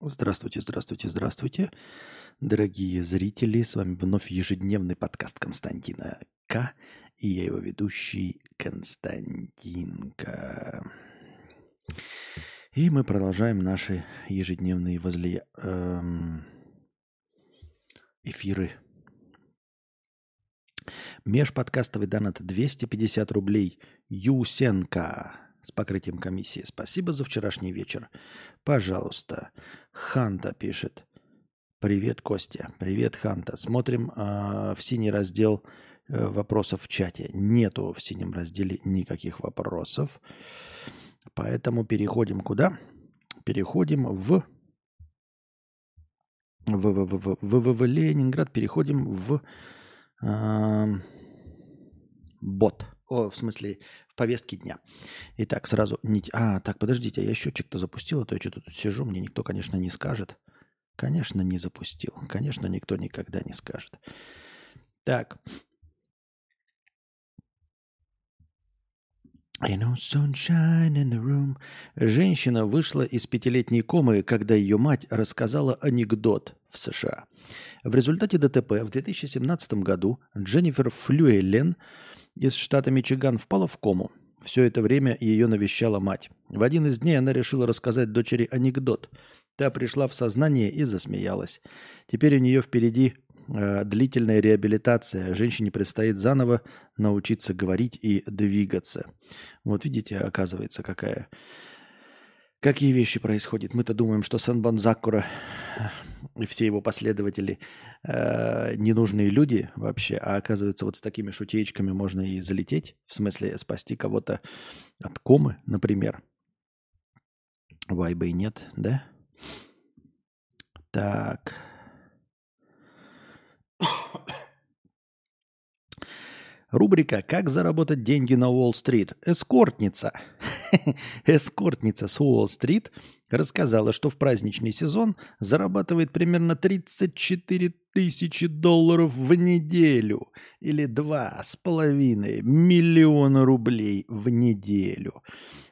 Здравствуйте, здравствуйте, здравствуйте, дорогие зрители. С вами вновь ежедневный подкаст Константина К. И я его ведущий Константинка. И мы продолжаем наши ежедневные возле эм, эфиры. Межподкастовый донат 250 рублей. Юсенко с покрытием комиссии. Спасибо за вчерашний вечер. Пожалуйста. Ханта пишет. Привет, Костя. Привет, Ханта. Смотрим э, в синий раздел э, вопросов в чате. Нету в синем разделе никаких вопросов. Поэтому переходим куда? Переходим в в, в, в, в, в, Ленинград, переходим в э, бот. О, в смысле, в повестке дня. Итак, сразу. А, так, подождите, я счетчик-то запустил, а то я что-то тут сижу, мне никто, конечно, не скажет. Конечно, не запустил. Конечно, никто никогда не скажет. Так. No sunshine in the room. Женщина вышла из пятилетней комы, когда ее мать рассказала анекдот в США. В результате ДТП в 2017 году Дженнифер Флюэлен из штата Мичиган впала в кому. Все это время ее навещала мать. В один из дней она решила рассказать дочери анекдот. Та пришла в сознание и засмеялась. Теперь у нее впереди э, длительная реабилитация. Женщине предстоит заново научиться говорить и двигаться. Вот видите, оказывается, какая Какие вещи происходят? Мы-то думаем, что Санбан Закура и все его последователи э, ненужные люди вообще, а оказывается, вот с такими шутеечками можно и залететь, в смысле спасти кого-то от комы, например. Вайба нет, да? Так. Рубрика «Как заработать деньги на Уолл-стрит». Эскортница. Эскортница с Уолл-стрит рассказала, что в праздничный сезон зарабатывает примерно 34 тысячи долларов в неделю или 2,5 миллиона рублей в неделю.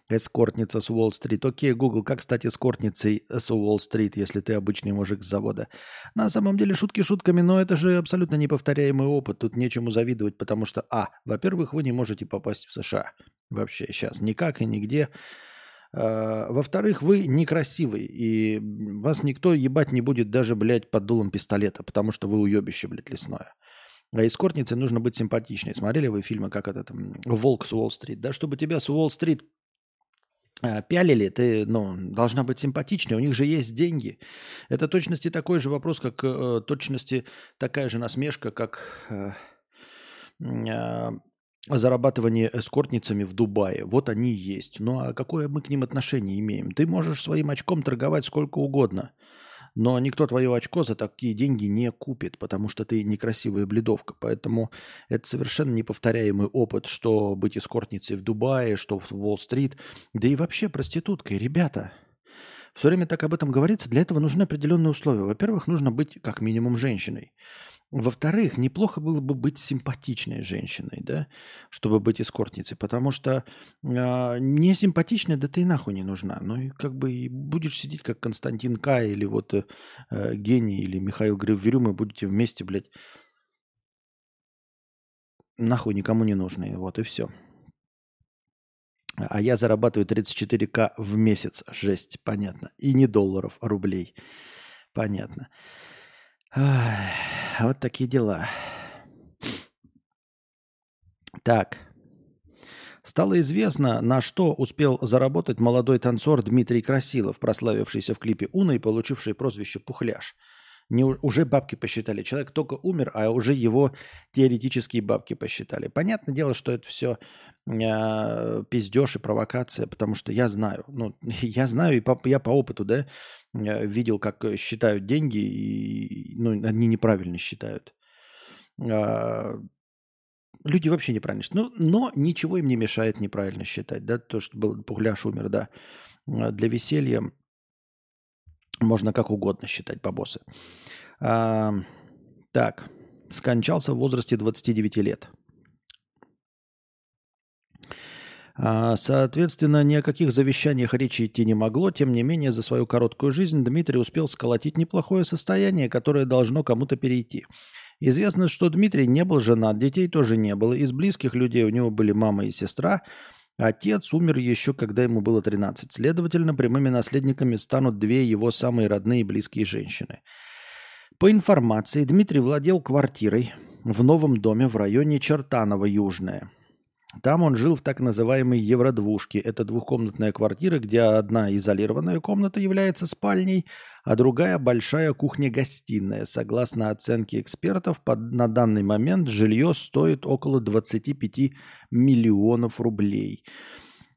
Эскортница с Уолл-стрит. Окей, Google, как стать эскортницей с Уолл-стрит, если ты обычный мужик с завода? На самом деле шутки шутками, но это же абсолютно неповторяемый опыт. Тут нечему завидовать, потому что, а, во-первых, вы не можете попасть в США. Вообще сейчас никак и нигде. А, во-вторых, вы некрасивый, и вас никто ебать не будет даже, блядь, под дулом пистолета, потому что вы уебище, блядь, лесное. А эскортнице нужно быть симпатичной. Смотрели вы фильмы, как это там, «Волк с Уолл-стрит»? Да, чтобы тебя с Уолл-стрит Э, пялили, ты ну, должна быть симпатичной, у них же есть деньги. Это точности такой же вопрос, как э, точности такая же насмешка, как э, э, зарабатывание эскортницами в Дубае. Вот они есть. Ну а какое мы к ним отношение имеем? Ты можешь своим очком торговать сколько угодно. Но никто твое очко за такие деньги не купит, потому что ты некрасивая бледовка. Поэтому это совершенно неповторяемый опыт, что быть эскортницей в Дубае, что в Уолл-стрит, да и вообще проституткой. Ребята, все время так об этом говорится, для этого нужны определенные условия. Во-первых, нужно быть как минимум женщиной. Во-вторых, неплохо было бы быть симпатичной женщиной, да, чтобы быть эскортницей, потому что э, не симпатичная, да ты и нахуй не нужна. Ну и как бы и будешь сидеть как Константин К. или вот э, Гений или Михаил Гривверюм, и будете вместе, блядь, нахуй никому не нужны. Вот и все. А я зарабатываю 34к в месяц. Жесть, понятно. И не долларов, а рублей. Понятно. Вот такие дела. Так. Стало известно, на что успел заработать молодой танцор Дмитрий Красилов, прославившийся в клипе «Уна» и получивший прозвище «Пухляш». Не, уже бабки посчитали. Человек только умер, а уже его теоретические бабки посчитали. Понятное дело, что это все э, пиздеж и провокация, потому что я знаю. Ну, я знаю, и по, я по опыту, да, видел, как считают деньги, и ну, они неправильно считают. Э, люди вообще неправильно считают. Ну, но ничего им не мешает неправильно считать. Да? То, что был Пухляш умер, да. Для веселья можно как угодно считать бабосы. А, так, скончался в возрасте 29 лет. А, соответственно, ни о каких завещаниях речи идти не могло. Тем не менее, за свою короткую жизнь Дмитрий успел сколотить неплохое состояние, которое должно кому-то перейти. Известно, что Дмитрий не был женат, детей тоже не было. Из близких людей у него были мама и сестра. Отец умер еще, когда ему было 13. Следовательно, прямыми наследниками станут две его самые родные и близкие женщины. По информации, Дмитрий владел квартирой в новом доме в районе Чертаново, Южное – там он жил в так называемой евродвушке. Это двухкомнатная квартира, где одна изолированная комната является спальней, а другая большая кухня-гостиная. Согласно оценке экспертов, под, на данный момент жилье стоит около 25 миллионов рублей.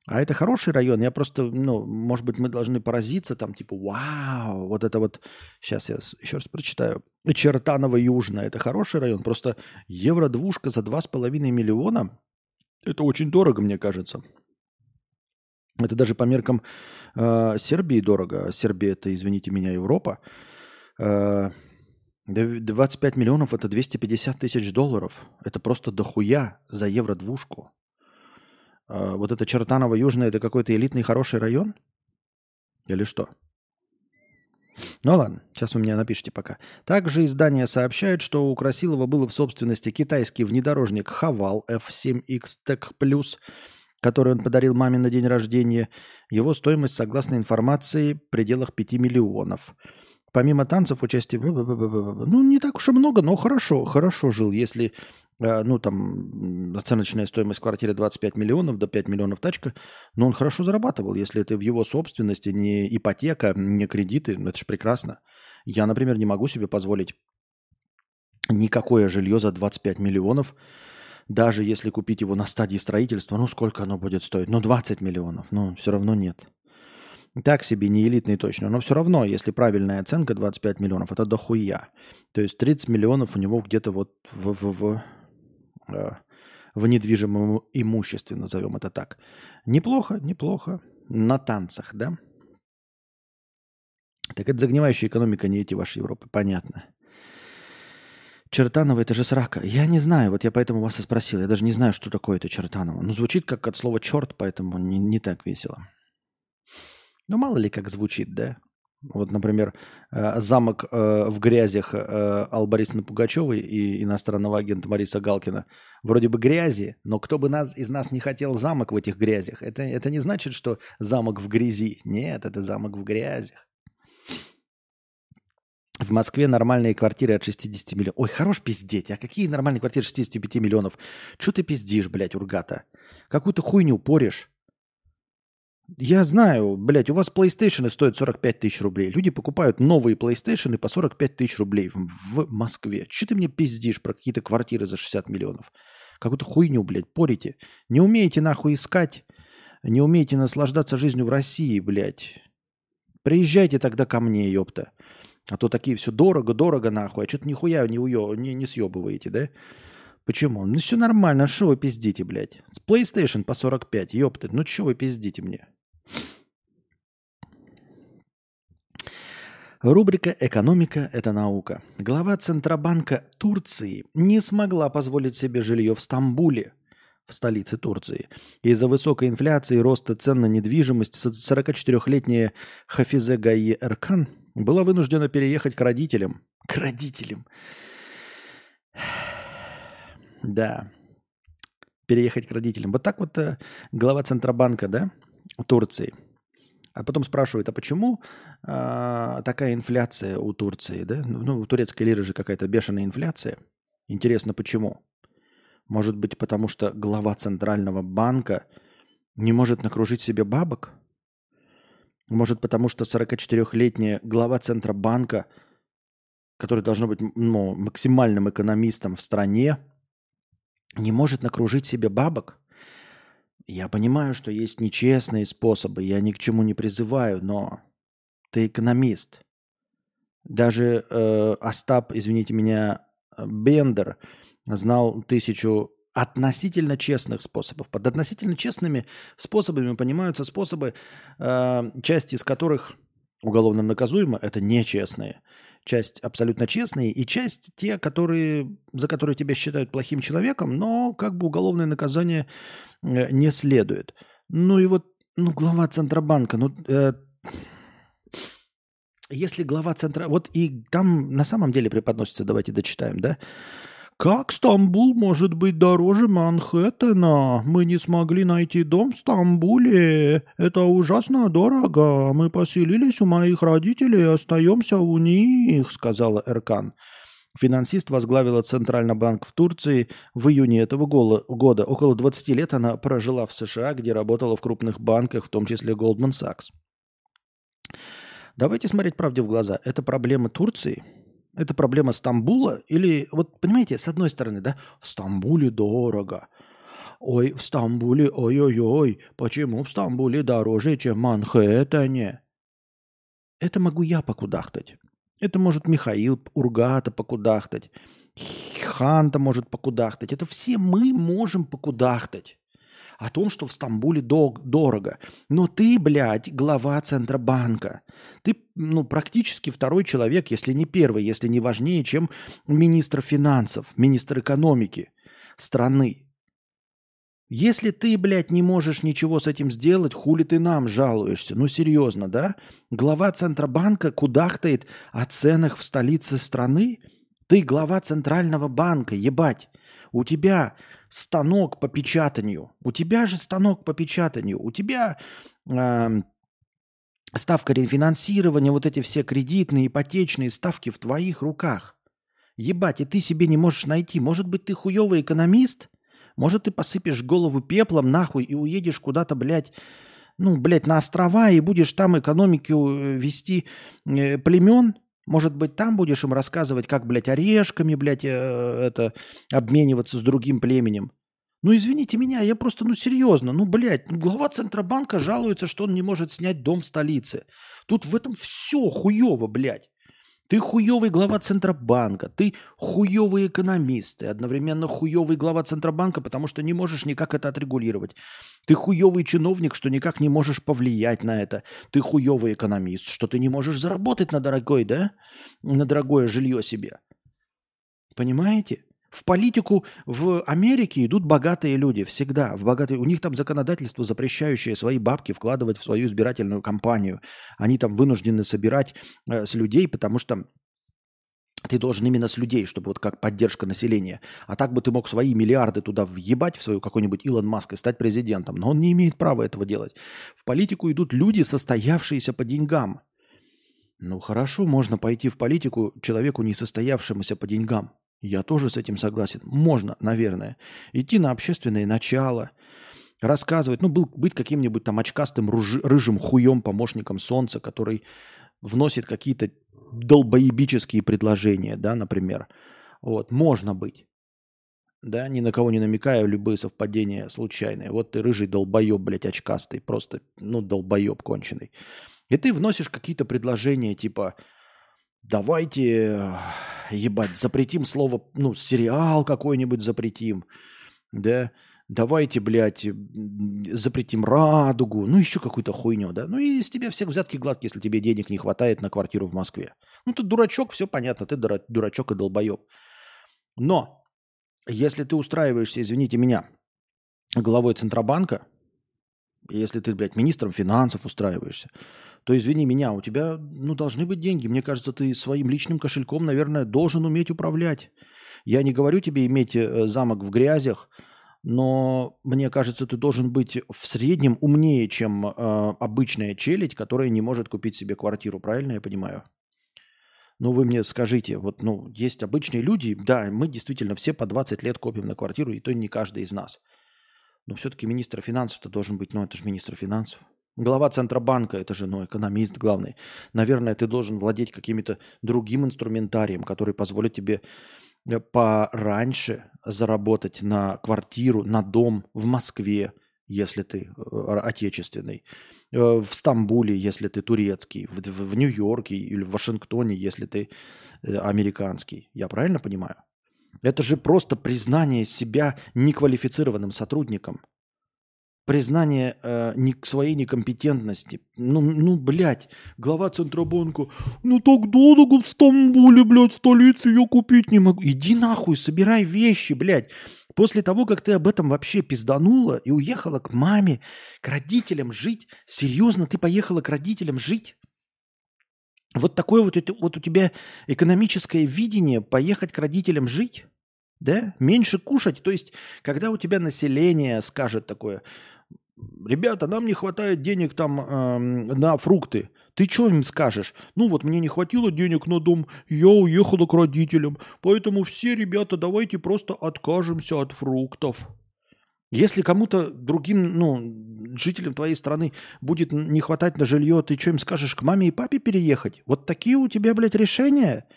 А это хороший район. Я просто, ну, может быть, мы должны поразиться там, типа, вау, вот это вот, сейчас я еще раз прочитаю. Чертаново Южное, это хороший район. Просто евродвушка за 2,5 миллиона – это очень дорого, мне кажется. Это даже по меркам э, Сербии дорого. Сербия это, извините меня, Европа. Э, 25 миллионов это 250 тысяч долларов. Это просто дохуя за евро-двушку. Э, вот это Чертаново Южное это какой-то элитный хороший район? Или что? Ну ладно, сейчас вы мне напишите пока. Также издание сообщает, что у Красилова было в собственности китайский внедорожник Хавал F7X Tech Plus, который он подарил маме на день рождения. Его стоимость, согласно информации, в пределах 5 миллионов. Помимо танцев, участие... Ну, не так уж и много, но хорошо, хорошо жил. Если Э, ну, там, оценочная стоимость квартиры 25 миллионов, до 5 миллионов тачка, но он хорошо зарабатывал, если это в его собственности, не ипотека, не кредиты, ну, это же прекрасно. Я, например, не могу себе позволить никакое жилье за 25 миллионов, даже если купить его на стадии строительства, ну, сколько оно будет стоить? Ну, 20 миллионов, ну, все равно нет. Так себе, не элитный точно, но все равно, если правильная оценка 25 миллионов, это дохуя. То есть 30 миллионов у него где-то вот в, в, в Э, в недвижимом имуществе, назовем это так. Неплохо, неплохо. На танцах, да? Так это загнивающая экономика, не эти ваши Европы, понятно. Чертаново это же срака. Я не знаю, вот я поэтому вас и спросил. Я даже не знаю, что такое это Чертаново. Ну, звучит как от слова черт, поэтому не, не так весело. Ну, мало ли как звучит, да? Вот, например, э, замок э, в грязях э, Ал Борисовны Пугачевой и иностранного агента Мариса Галкина. Вроде бы грязи, но кто бы нас, из нас не хотел замок в этих грязях. Это, это не значит, что замок в грязи. Нет, это замок в грязях. В Москве нормальные квартиры от 60 миллионов. Ой, хорош пиздеть. А какие нормальные квартиры 65 миллионов? Что ты пиздишь, блядь, ургата? Какую-то хуйню поришь. Я знаю, блядь, у вас PlayStation стоят 45 тысяч рублей. Люди покупают новые PlayStation по 45 тысяч рублей в, в Москве. Че ты мне пиздишь про какие-то квартиры за 60 миллионов? Какую-то хуйню, блядь, порите. Не умеете нахуй искать, не умеете наслаждаться жизнью в России, блядь. Приезжайте тогда ко мне, ёпта. А то такие все дорого, дорого нахуй. А что-то нихуя не, уё, не, не съебываете, да? Почему? Ну все нормально, что вы пиздите, блядь? С PlayStation по 45, ёпта. Ну что вы пиздите мне? Рубрика «Экономика – это наука». Глава Центробанка Турции не смогла позволить себе жилье в Стамбуле, в столице Турции. Из-за высокой инфляции и роста цен на недвижимость 44-летняя Хафизе Гайе Эркан была вынуждена переехать к родителям. К родителям. Да. Переехать к родителям. Вот так вот э, глава Центробанка, да, Турции – а потом спрашивают, а почему а, такая инфляция у Турции? Да? Ну, ну, у турецкой лиры же какая-то бешеная инфляция. Интересно, почему? Может быть, потому что глава Центрального банка не может накружить себе бабок? Может, потому что 44-летняя глава Центробанка, который должно быть ну, максимальным экономистом в стране, не может накружить себе бабок? Я понимаю, что есть нечестные способы, я ни к чему не призываю, но ты экономист. Даже э, Остап, извините меня, Бендер знал тысячу относительно честных способов. Под относительно честными способами понимаются способы, э, часть из которых уголовно наказуемо, это нечестные. Часть абсолютно честные и часть те, которые, за которые тебя считают плохим человеком, но как бы уголовное наказание э, не следует. Ну и вот, ну, глава Центробанка, ну, э, если глава Центра... Вот и там на самом деле преподносится, давайте дочитаем, да? Как Стамбул может быть дороже Манхэттена? Мы не смогли найти дом в Стамбуле. Это ужасно дорого. Мы поселились у моих родителей и остаемся у них, сказала Эркан. Финансист возглавила Центральный банк в Турции в июне этого года. Около 20 лет она прожила в США, где работала в крупных банках, в том числе Goldman Sachs. Давайте смотреть правде в глаза. Это проблема Турции – это проблема Стамбула? Или, вот понимаете, с одной стороны, да, в Стамбуле дорого. Ой, в Стамбуле, ой-ой-ой, почему в Стамбуле дороже, чем в Манхэттене? Это могу я покудахтать. Это может Михаил Ургата покудахтать. Ханта может покудахтать. Это все мы можем покудахтать о том, что в Стамбуле дорого. Но ты, блядь, глава Центробанка. Ты, ну, практически второй человек, если не первый, если не важнее, чем министр финансов, министр экономики страны. Если ты, блядь, не можешь ничего с этим сделать, хули ты нам жалуешься? Ну, серьезно, да? Глава Центробанка кудахтает о ценах в столице страны? Ты глава Центрального банка, ебать. У тебя станок по печатанию. У тебя же станок по печатанию. У тебя э, ставка рефинансирования, вот эти все кредитные, ипотечные ставки в твоих руках. Ебать, и ты себе не можешь найти. Может быть, ты хуёвый экономист? Может, ты посыпешь голову пеплом нахуй и уедешь куда-то, блядь, ну, блядь, на острова и будешь там экономику э, вести э, племен? Может быть, там будешь им рассказывать, как, блядь, орешками, блядь, э, это, обмениваться с другим племенем. Ну, извините меня, я просто, ну, серьезно, ну, блядь, ну, глава Центробанка жалуется, что он не может снять дом в столице. Тут в этом все хуево, блядь. Ты хуёвый глава Центробанка, ты хуёвый экономист, ты одновременно хуёвый глава Центробанка, потому что не можешь никак это отрегулировать. Ты хуёвый чиновник, что никак не можешь повлиять на это. Ты хуёвый экономист, что ты не можешь заработать на дорогой, да? На дорогое жилье себе. Понимаете? В политику в Америке идут богатые люди всегда. В богатые... У них там законодательство, запрещающее свои бабки вкладывать в свою избирательную кампанию. Они там вынуждены собирать э, с людей, потому что ты должен именно с людей, чтобы вот как поддержка населения. А так бы ты мог свои миллиарды туда въебать в свою какой-нибудь Илон Маск и стать президентом. Но он не имеет права этого делать. В политику идут люди, состоявшиеся по деньгам. Ну хорошо, можно пойти в политику человеку, не состоявшемуся по деньгам. Я тоже с этим согласен. Можно, наверное. Идти на общественное начало, рассказывать, ну, был, быть каким-нибудь там очкастым ружи, рыжим хуем помощником солнца, который вносит какие-то долбоебические предложения, да, например. Вот, можно быть. Да, ни на кого не намекая, любые совпадения случайные. Вот ты рыжий долбоеб, блядь, очкастый, просто, ну, долбоеб конченый. И ты вносишь какие-то предложения, типа, давайте, ебать, запретим слово, ну, сериал какой-нибудь запретим, да, давайте, блядь, запретим радугу, ну, еще какую-то хуйню, да. Ну, и из тебя всех взятки гладкие, если тебе денег не хватает на квартиру в Москве. Ну, ты дурачок, все понятно, ты дурачок и долбоеб. Но, если ты устраиваешься, извините меня, главой Центробанка, если ты, блядь, министром финансов устраиваешься, то извини меня, у тебя ну, должны быть деньги. Мне кажется, ты своим личным кошельком, наверное, должен уметь управлять. Я не говорю тебе иметь э, замок в грязях, но мне кажется, ты должен быть в среднем умнее, чем э, обычная челядь, которая не может купить себе квартиру. Правильно я понимаю? Ну, вы мне скажите, вот, ну, есть обычные люди, да, мы действительно все по 20 лет копим на квартиру, и то не каждый из нас. Но все-таки министр финансов-то должен быть, ну, это же министр финансов. Глава Центробанка, это же ну, экономист главный. Наверное, ты должен владеть каким-то другим инструментарием, который позволит тебе э, пораньше заработать на квартиру, на дом в Москве, если ты э, отечественный, э, в Стамбуле, если ты турецкий, в, в, в Нью-Йорке или в Вашингтоне, если ты американский. Я правильно понимаю? Это же просто признание себя неквалифицированным сотрудником – признание э, не, своей некомпетентности. Ну, ну, блядь, глава Центробанка, ну так дорого в Стамбуле, блядь, столице я купить не могу. Иди нахуй, собирай вещи, блядь. После того, как ты об этом вообще пизданула и уехала к маме, к родителям жить, серьезно, ты поехала к родителям жить? Вот такое вот, вот у тебя экономическое видение поехать к родителям жить? Да? Меньше кушать. То есть, когда у тебя население скажет такое, ребята, нам не хватает денег там э, на фрукты. Ты что им скажешь? Ну вот мне не хватило денег на дом, я уехала к родителям. Поэтому все, ребята, давайте просто откажемся от фруктов. Если кому-то другим, ну, жителям твоей страны будет не хватать на жилье, ты что им скажешь, к маме и папе переехать? Вот такие у тебя, блядь, решения?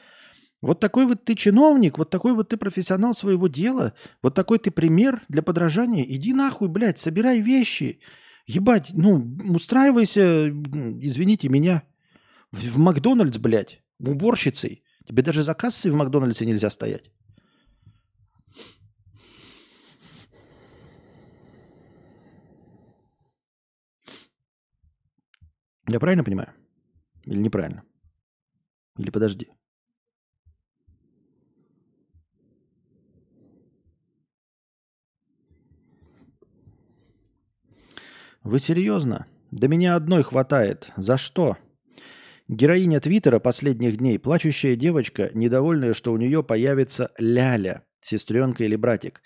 Вот такой вот ты чиновник, вот такой вот ты профессионал своего дела, вот такой ты пример для подражания. Иди нахуй, блядь, собирай вещи. Ебать, ну, устраивайся, извините меня, в, в Макдональдс, блядь, уборщицей. Тебе даже за кассой в Макдональдсе нельзя стоять. Я правильно понимаю? Или неправильно? Или подожди? Вы серьезно? Да меня одной хватает. За что? Героиня Твиттера последних дней, плачущая девочка, недовольная, что у нее появится ляля, сестренка или братик.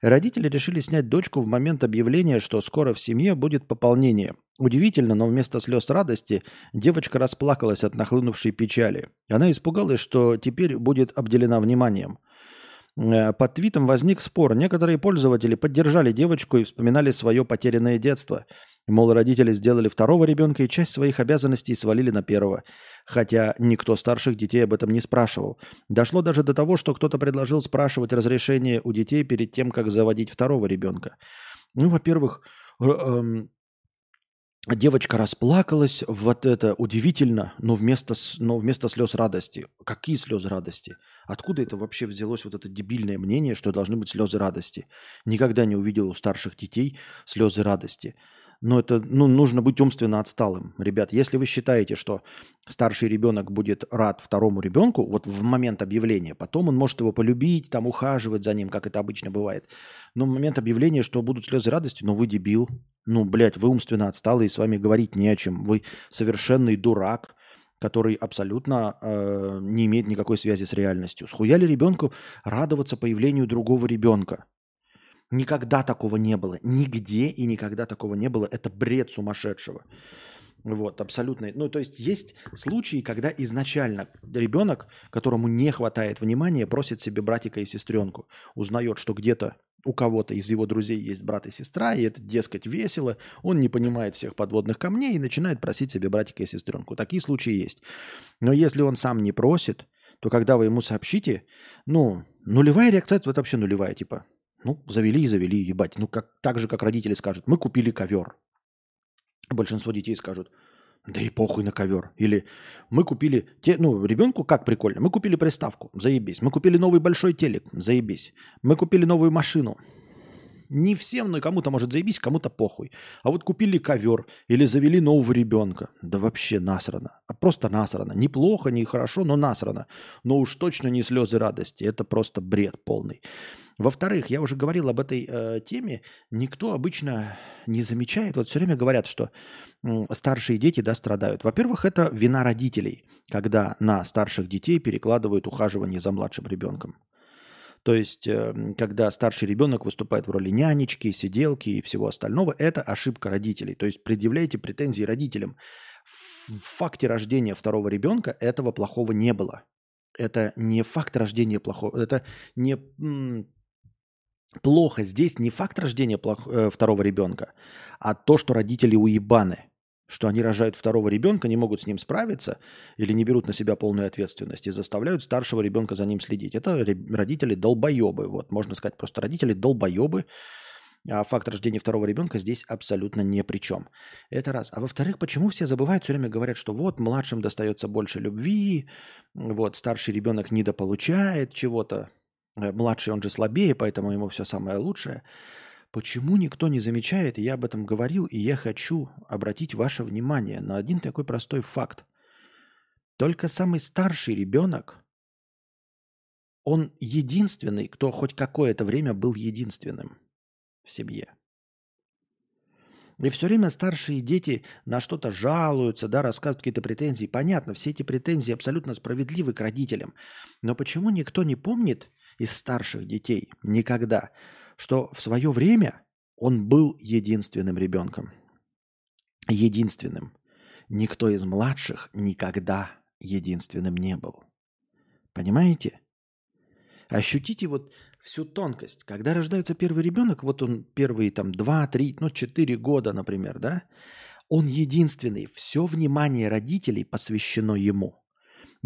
Родители решили снять дочку в момент объявления, что скоро в семье будет пополнение. Удивительно, но вместо слез радости девочка расплакалась от нахлынувшей печали. Она испугалась, что теперь будет обделена вниманием – под твитом возник спор. Некоторые пользователи поддержали девочку и вспоминали свое потерянное детство. Мол, родители сделали второго ребенка и часть своих обязанностей свалили на первого. Хотя никто старших детей об этом не спрашивал. Дошло даже до того, что кто-то предложил спрашивать разрешение у детей перед тем, как заводить второго ребенка. Ну, во-первых, эм, девочка расплакалась, вот это удивительно, но вместо, но вместо слез радости. Какие слезы радости? Откуда это вообще взялось вот это дебильное мнение, что должны быть слезы радости? Никогда не увидел у старших детей слезы радости. Но это, ну, нужно быть умственно отсталым. Ребят, если вы считаете, что старший ребенок будет рад второму ребенку, вот в момент объявления, потом он может его полюбить, там ухаживать за ним, как это обычно бывает. Но в момент объявления, что будут слезы радости, ну вы дебил. Ну, блядь, вы умственно отсталый, с вами говорить не о чем. Вы совершенный дурак который абсолютно э, не имеет никакой связи с реальностью. Схуяли ребенку радоваться появлению другого ребенка? Никогда такого не было. Нигде и никогда такого не было. Это бред сумасшедшего. Вот, абсолютно. Ну, то есть есть случаи, когда изначально ребенок, которому не хватает внимания, просит себе братика и сестренку. Узнает, что где-то у кого-то из его друзей есть брат и сестра, и это, дескать, весело, он не понимает всех подводных камней и начинает просить себе братика и сестренку. Такие случаи есть. Но если он сам не просит, то когда вы ему сообщите, ну, нулевая реакция, это вообще нулевая, типа, ну, завели и завели, ебать. Ну, как, так же, как родители скажут, мы купили ковер. Большинство детей скажут, да и похуй на ковер. Или мы купили... Те, ну, ребенку как прикольно. Мы купили приставку. Заебись. Мы купили новый большой телек. Заебись. Мы купили новую машину. Не всем, но кому-то может заебись, кому-то похуй. А вот купили ковер или завели нового ребенка. Да вообще насрано. А просто насрано. Неплохо, не хорошо, но насрано. Но уж точно не слезы радости. Это просто бред полный. Во-вторых, я уже говорил об этой э, теме, никто обычно не замечает, вот все время говорят, что э, старшие дети да, страдают. Во-первых, это вина родителей, когда на старших детей перекладывают ухаживание за младшим ребенком. То есть, э, когда старший ребенок выступает в роли нянечки, сиделки и всего остального, это ошибка родителей. То есть, предъявляйте претензии родителям. В факте рождения второго ребенка этого плохого не было. Это не факт рождения плохого, это не плохо здесь не факт рождения плох, э, второго ребенка, а то, что родители уебаны, что они рожают второго ребенка, не могут с ним справиться или не берут на себя полную ответственность и заставляют старшего ребенка за ним следить. Это родители долбоебы. Вот, можно сказать, просто родители долбоебы, а факт рождения второго ребенка здесь абсолютно ни при чем. Это раз. А во-вторых, почему все забывают, все время говорят, что вот младшим достается больше любви, вот старший ребенок недополучает чего-то. Э, младший, он же слабее, поэтому ему все самое лучшее. Почему никто не замечает, я об этом говорил, и я хочу обратить ваше внимание на один такой простой факт. Только самый старший ребенок, он единственный, кто хоть какое-то время был единственным в семье. И все время старшие дети на что-то жалуются, да, рассказывают какие-то претензии. Понятно, все эти претензии абсолютно справедливы к родителям. Но почему никто не помнит из старших детей никогда, что в свое время он был единственным ребенком? Единственным. Никто из младших никогда единственным не был. Понимаете? Ощутите вот всю тонкость. Когда рождается первый ребенок, вот он первые там 2, 3, ну 4 года, например, да, он единственный. Все внимание родителей посвящено ему.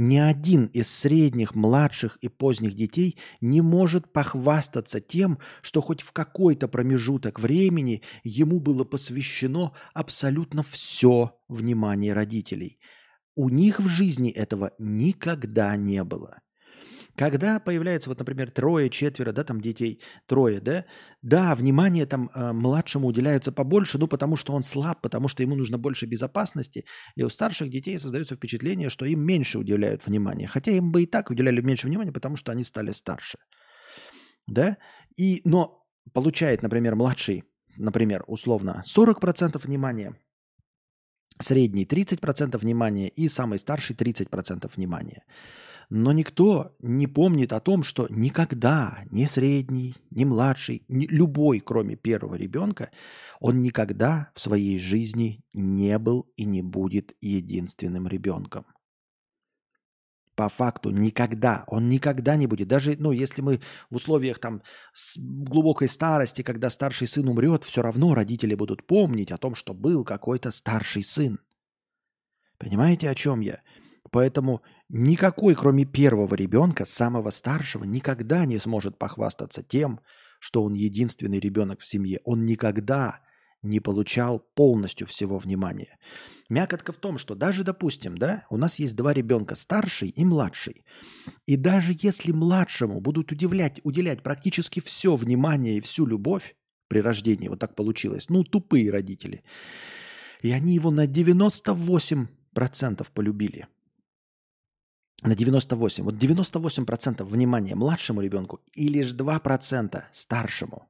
Ни один из средних, младших и поздних детей не может похвастаться тем, что хоть в какой-то промежуток времени ему было посвящено абсолютно все внимание родителей. У них в жизни этого никогда не было. Когда появляется, вот, например, трое, четверо, да, там детей, трое, да, да, внимание там э, младшему уделяется побольше, ну, потому что он слаб, потому что ему нужно больше безопасности, и у старших детей создается впечатление, что им меньше уделяют внимания, хотя им бы и так уделяли меньше внимания, потому что они стали старше, да, и, но получает, например, младший, например, условно, 40% внимания, средний 30% внимания и самый старший 30% внимания. Но никто не помнит о том, что никогда ни средний, ни младший, ни любой, кроме первого ребенка, он никогда в своей жизни не был и не будет единственным ребенком. По факту никогда, он никогда не будет. Даже, ну, если мы в условиях там глубокой старости, когда старший сын умрет, все равно родители будут помнить о том, что был какой-то старший сын. Понимаете, о чем я? Поэтому никакой, кроме первого ребенка, самого старшего, никогда не сможет похвастаться тем, что он единственный ребенок в семье. Он никогда не получал полностью всего внимания. Мякотка в том, что даже, допустим, да, у нас есть два ребенка, старший и младший. И даже если младшему будут удивлять, уделять практически все внимание и всю любовь при рождении, вот так получилось, ну, тупые родители, и они его на 98% полюбили – на 98. Вот 98% внимания младшему ребенку и лишь 2% старшему.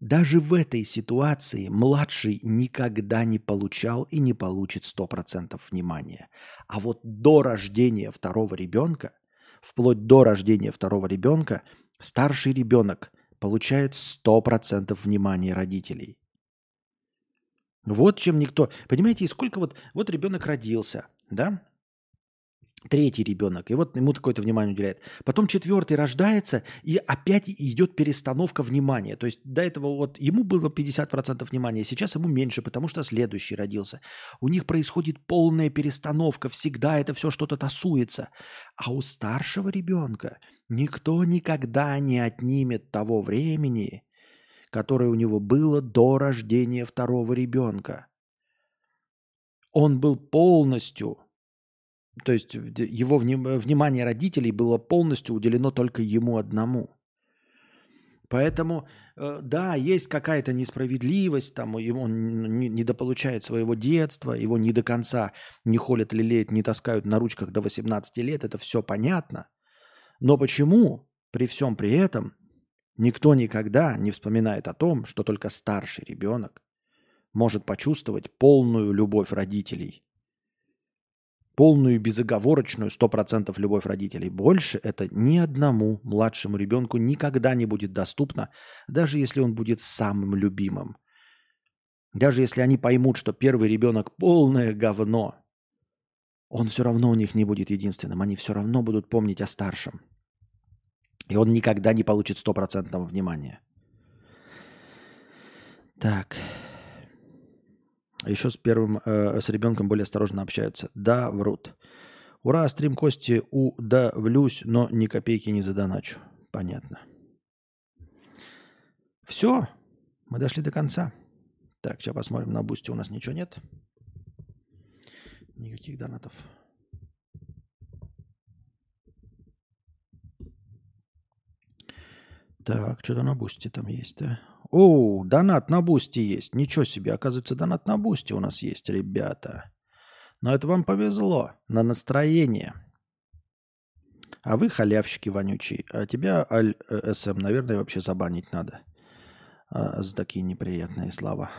Даже в этой ситуации младший никогда не получал и не получит 100% внимания. А вот до рождения второго ребенка, вплоть до рождения второго ребенка, старший ребенок получает 100% внимания родителей. Вот чем никто... Понимаете, сколько вот... Вот ребенок родился, да? Третий ребенок, и вот ему какое-то внимание уделяет. Потом четвертый рождается, и опять идет перестановка внимания. То есть до этого вот ему было 50% внимания, сейчас ему меньше, потому что следующий родился. У них происходит полная перестановка, всегда это все что-то тасуется. А у старшего ребенка никто никогда не отнимет того времени, которое у него было до рождения второго ребенка. Он был полностью то есть его внимание родителей было полностью уделено только ему одному. Поэтому, э, да, есть какая-то несправедливость, там он недополучает своего детства, его не до конца не холят, лелеют, не таскают на ручках до 18 лет, это все понятно. Но почему при всем при этом никто никогда не вспоминает о том, что только старший ребенок может почувствовать полную любовь родителей полную безоговорочную 100% любовь родителей. Больше это ни одному младшему ребенку никогда не будет доступно, даже если он будет самым любимым. Даже если они поймут, что первый ребенок полное говно, он все равно у них не будет единственным. Они все равно будут помнить о старшем. И он никогда не получит стопроцентного внимания. Так. А еще с первым, э, с ребенком более осторожно общаются. Да, врут. Ура, стрим Кости удавлюсь, но ни копейки не задоначу. Понятно. Все, мы дошли до конца. Так, сейчас посмотрим, на бусте у нас ничего нет. Никаких донатов. Так, что-то на бусте там есть, да? О, донат на бусте есть. Ничего себе, оказывается, донат на бусте у нас есть, ребята. Но это вам повезло на настроение. А вы халявщики вонючие. А тебя, Аль э, СМ, наверное, вообще забанить надо. А, за такие неприятные слова.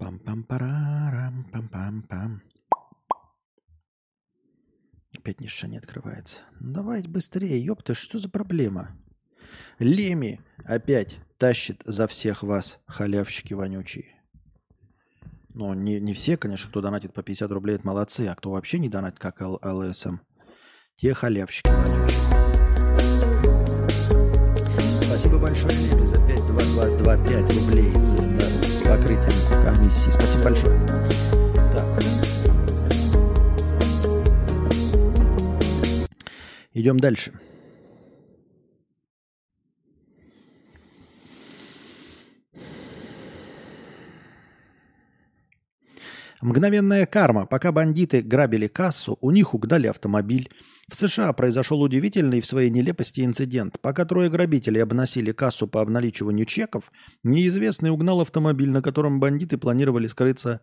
Пам-пам-парарам, пам-пам-пам. Опять ниша не открывается. Ну, давайте быстрее, ёпта, что за проблема? Леми опять тащит за всех вас, халявщики вонючие. Ну, не, не все, конечно, кто донатит по 50 рублей, это молодцы, а кто вообще не донатит, как ЛСМ, те халявщики вонючие. Спасибо большое, Леми, за 5, рублей за, да, с покрытием комиссии. Спасибо большое. Так. Идем дальше. Мгновенная карма. Пока бандиты грабили кассу, у них угнали автомобиль. В США произошел удивительный в своей нелепости инцидент. Пока трое грабителей обносили кассу по обналичиванию чеков, неизвестный угнал автомобиль, на котором бандиты планировали скрыться.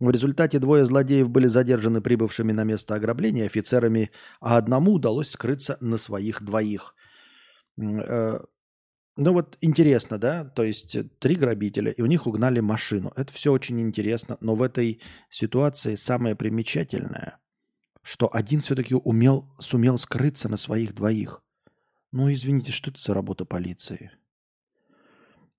В результате двое злодеев были задержаны прибывшими на место ограбления офицерами, а одному удалось скрыться на своих двоих. Ну вот интересно, да, то есть э, три грабителя, и у них угнали машину. Это все очень интересно, но в этой ситуации самое примечательное, что один все-таки умел, сумел скрыться на своих двоих. Ну, извините, что это за работа полиции?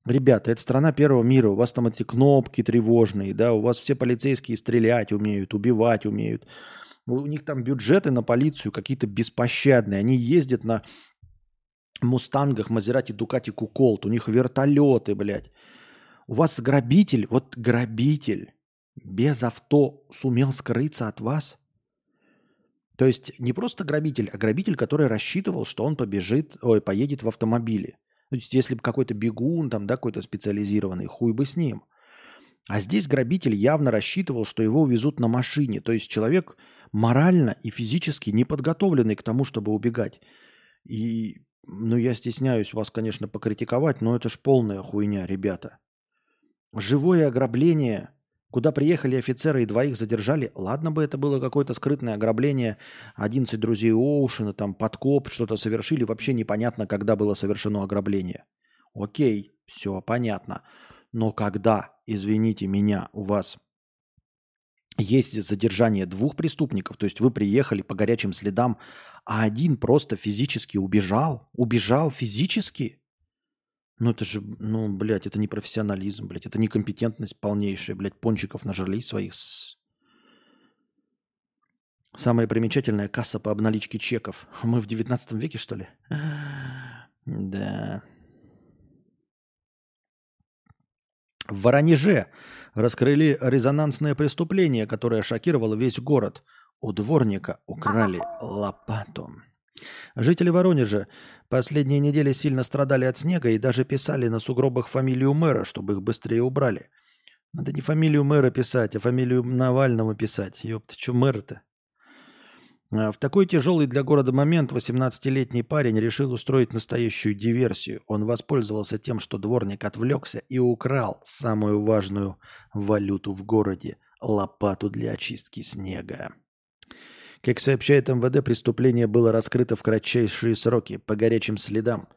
Ребята, это страна первого мира, у вас там эти кнопки тревожные, да, у вас все полицейские стрелять умеют, убивать умеют. У них там бюджеты на полицию какие-то беспощадные. Они ездят на Мустангах, Мазерати, Дукати, Куколт. У них вертолеты, блядь. У вас грабитель, вот грабитель без авто сумел скрыться от вас? То есть не просто грабитель, а грабитель, который рассчитывал, что он побежит, ой, поедет в автомобиле. То есть если бы какой-то бегун, там, да, какой-то специализированный, хуй бы с ним. А здесь грабитель явно рассчитывал, что его увезут на машине. То есть человек морально и физически не подготовленный к тому, чтобы убегать. И ну, я стесняюсь вас, конечно, покритиковать, но это ж полная хуйня, ребята. Живое ограбление, куда приехали офицеры и двоих задержали. Ладно бы это было какое-то скрытное ограбление, 11 друзей Оушена, там подкоп, что-то совершили. Вообще непонятно, когда было совершено ограбление. Окей, все понятно. Но когда, извините меня, у вас есть задержание двух преступников, то есть вы приехали по горячим следам, а один просто физически убежал, убежал физически, ну это же, ну, блядь, это не профессионализм, блядь, это некомпетентность полнейшая, блядь, пончиков нажрались своих. Самая примечательная касса по обналичке чеков. Мы в 19 веке, что ли? Да. В Воронеже раскрыли резонансное преступление, которое шокировало весь город. У дворника украли лопату. Жители Воронежа последние недели сильно страдали от снега и даже писали на сугробах фамилию мэра, чтобы их быстрее убрали. Надо не фамилию мэра писать, а фамилию Навального писать. Ёпта, что мэр-то? А, в такой тяжелый для города момент 18-летний парень решил устроить настоящую диверсию. Он воспользовался тем, что дворник отвлекся и украл самую важную валюту в городе – лопату для очистки снега. Как сообщает МВД, преступление было раскрыто в кратчайшие сроки, по горячим следам.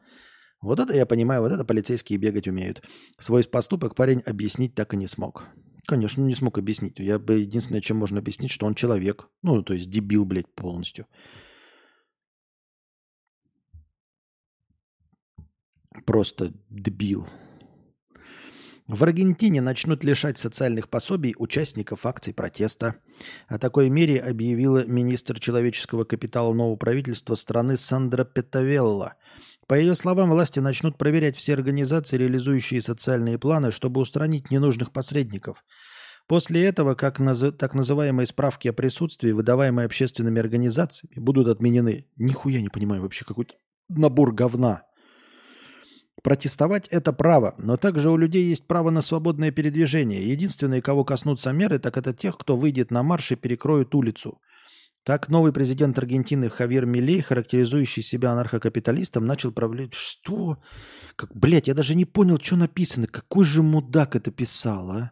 Вот это я понимаю, вот это полицейские бегать умеют. Свой поступок парень объяснить так и не смог. Конечно, не смог объяснить. Я бы единственное, чем можно объяснить, что он человек. Ну, то есть дебил, блядь, полностью. Просто дебил. В Аргентине начнут лишать социальных пособий участников акций протеста. О такой мере объявила министр человеческого капитала нового правительства страны Сандра Петавелла – по ее словам, власти начнут проверять все организации, реализующие социальные планы, чтобы устранить ненужных посредников. После этого, как наз... так называемые справки о присутствии, выдаваемые общественными организациями, будут отменены. Нихуя не понимаю вообще, какой-то набор говна. Протестовать – это право, но также у людей есть право на свободное передвижение. Единственные, кого коснутся меры, так это тех, кто выйдет на марш и перекроет улицу. Так новый президент Аргентины Хавьер Милей, характеризующий себя анархокапиталистом, начал правлять... Что? Как, блядь, я даже не понял, что написано. Какой же мудак это писал, а?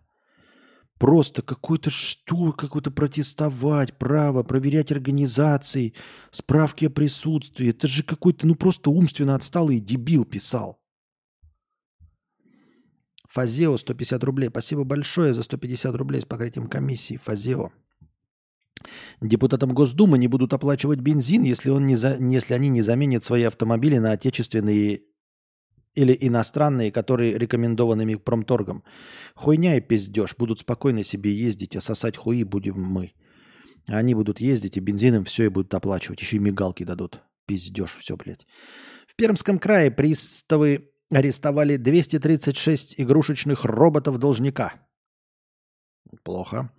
Просто какой-то что, какой-то протестовать, право, проверять организации, справки о присутствии. Это же какой-то, ну просто умственно отсталый дебил писал. Фазео 150 рублей. Спасибо большое за 150 рублей с покрытием комиссии. Фазео. Депутатам Госдумы не будут оплачивать бензин, если, он не за, если они не заменят свои автомобили на отечественные или иностранные, которые рекомендованными промторгом. Хуйня и пиздеж. Будут спокойно себе ездить, а сосать хуи будем мы. Они будут ездить, и бензином все и будут оплачивать. Еще и мигалки дадут. Пиздеж все, блядь. В Пермском крае приставы арестовали 236 игрушечных роботов-должника. Плохо.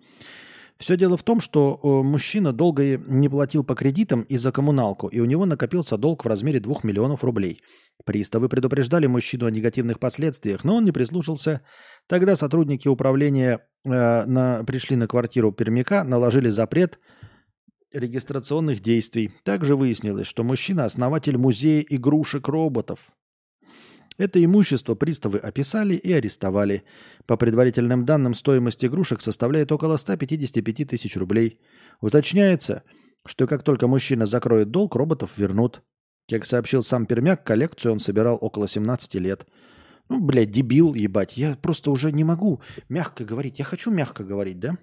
Все дело в том, что э, мужчина долго не платил по кредитам и за коммуналку, и у него накопился долг в размере 2 миллионов рублей. Приставы предупреждали мужчину о негативных последствиях, но он не прислушался. Тогда сотрудники управления э, на, пришли на квартиру пермяка, наложили запрет регистрационных действий. Также выяснилось, что мужчина – основатель музея игрушек-роботов. Это имущество приставы описали и арестовали. По предварительным данным, стоимость игрушек составляет около 155 тысяч рублей. Уточняется, что как только мужчина закроет долг, роботов вернут. Как сообщил сам Пермяк, коллекцию он собирал около 17 лет. Ну, блядь, дебил, ебать. Я просто уже не могу мягко говорить. Я хочу мягко говорить, да?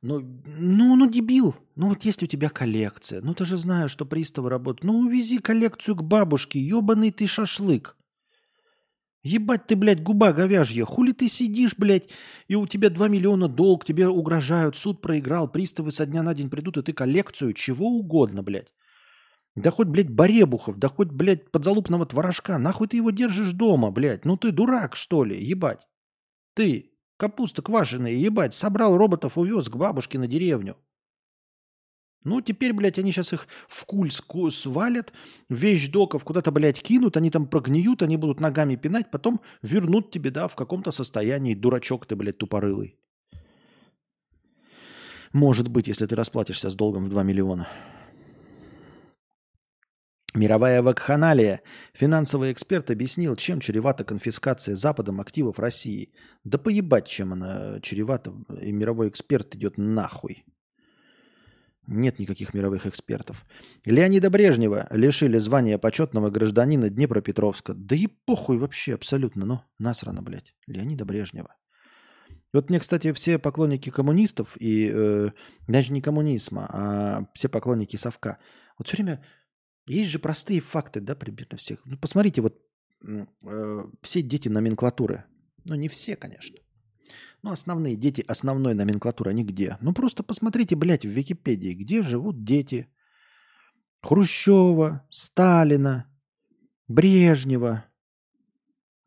Ну, ну, ну, дебил. Ну, вот есть у тебя коллекция. Ну, ты же знаешь, что приставы работают. Ну, увези коллекцию к бабушке. Ебаный ты шашлык. Ебать ты, блядь, губа говяжья. Хули ты сидишь, блядь, и у тебя 2 миллиона долг, тебе угрожают, суд проиграл, приставы со дня на день придут, и ты коллекцию чего угодно, блядь. Да хоть, блядь, Баребухов, да хоть, блядь, подзалупного творожка. Нахуй ты его держишь дома, блядь? Ну ты дурак, что ли, ебать? Ты, Капуста квашеная, ебать, собрал роботов, увез к бабушке на деревню. Ну, теперь, блядь, они сейчас их в куль свалят, вещдоков куда-то, блядь, кинут, они там прогниют, они будут ногами пинать, потом вернут тебе, да, в каком-то состоянии, дурачок ты, блядь, тупорылый. Может быть, если ты расплатишься с долгом в 2 миллиона. Мировая вакханалия. Финансовый эксперт объяснил, чем чревата конфискация Западом активов России. Да поебать, чем она чревата. И мировой эксперт идет нахуй. Нет никаких мировых экспертов. Леонида Брежнева лишили звания почетного гражданина Днепропетровска. Да и похуй вообще абсолютно. Ну, насрано, блядь. Леонида Брежнева. Вот мне, кстати, все поклонники коммунистов и э, даже не коммунизма, а все поклонники совка. Вот все время есть же простые факты, да, примерно всех. Ну, посмотрите, вот э, все дети номенклатуры. Ну, не все, конечно. Ну, основные дети основной номенклатуры, они где? Ну, просто посмотрите, блядь, в Википедии, где живут дети Хрущева, Сталина, Брежнева,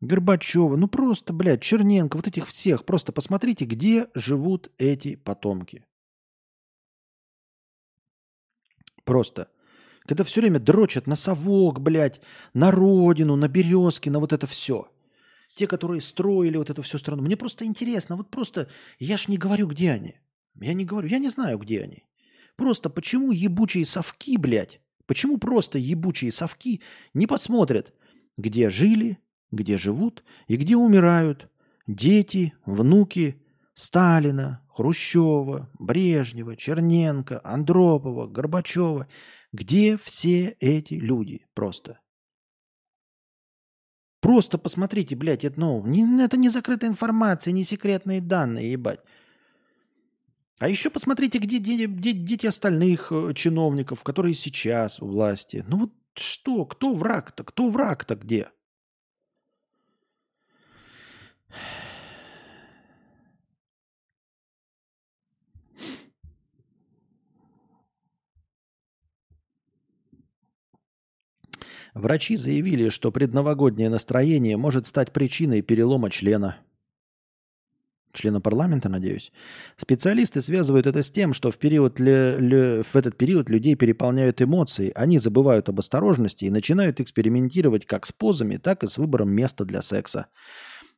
Горбачева. Ну, просто, блядь, Черненко, вот этих всех. Просто посмотрите, где живут эти потомки. Просто. Когда все время дрочат на совок, блядь, на родину, на березки, на вот это все. Те, которые строили вот эту всю страну. Мне просто интересно, вот просто, я ж не говорю, где они. Я не говорю, я не знаю, где они. Просто почему ебучие совки, блядь, почему просто ебучие совки не посмотрят, где жили, где живут и где умирают дети, внуки Сталина, Хрущева, Брежнева, Черненко, Андропова, Горбачева где все эти люди просто? Просто посмотрите, блядь, это, ну, не, это не закрытая информация, не секретные данные, ебать. А еще посмотрите, где дети, где дети остальных э, чиновников, которые сейчас у власти. Ну вот что, кто враг-то, кто враг-то где? Врачи заявили, что предновогоднее настроение может стать причиной перелома члена. Члена парламента, надеюсь. Специалисты связывают это с тем, что в, период ле, ле, в этот период людей переполняют эмоции, они забывают об осторожности и начинают экспериментировать как с позами, так и с выбором места для секса.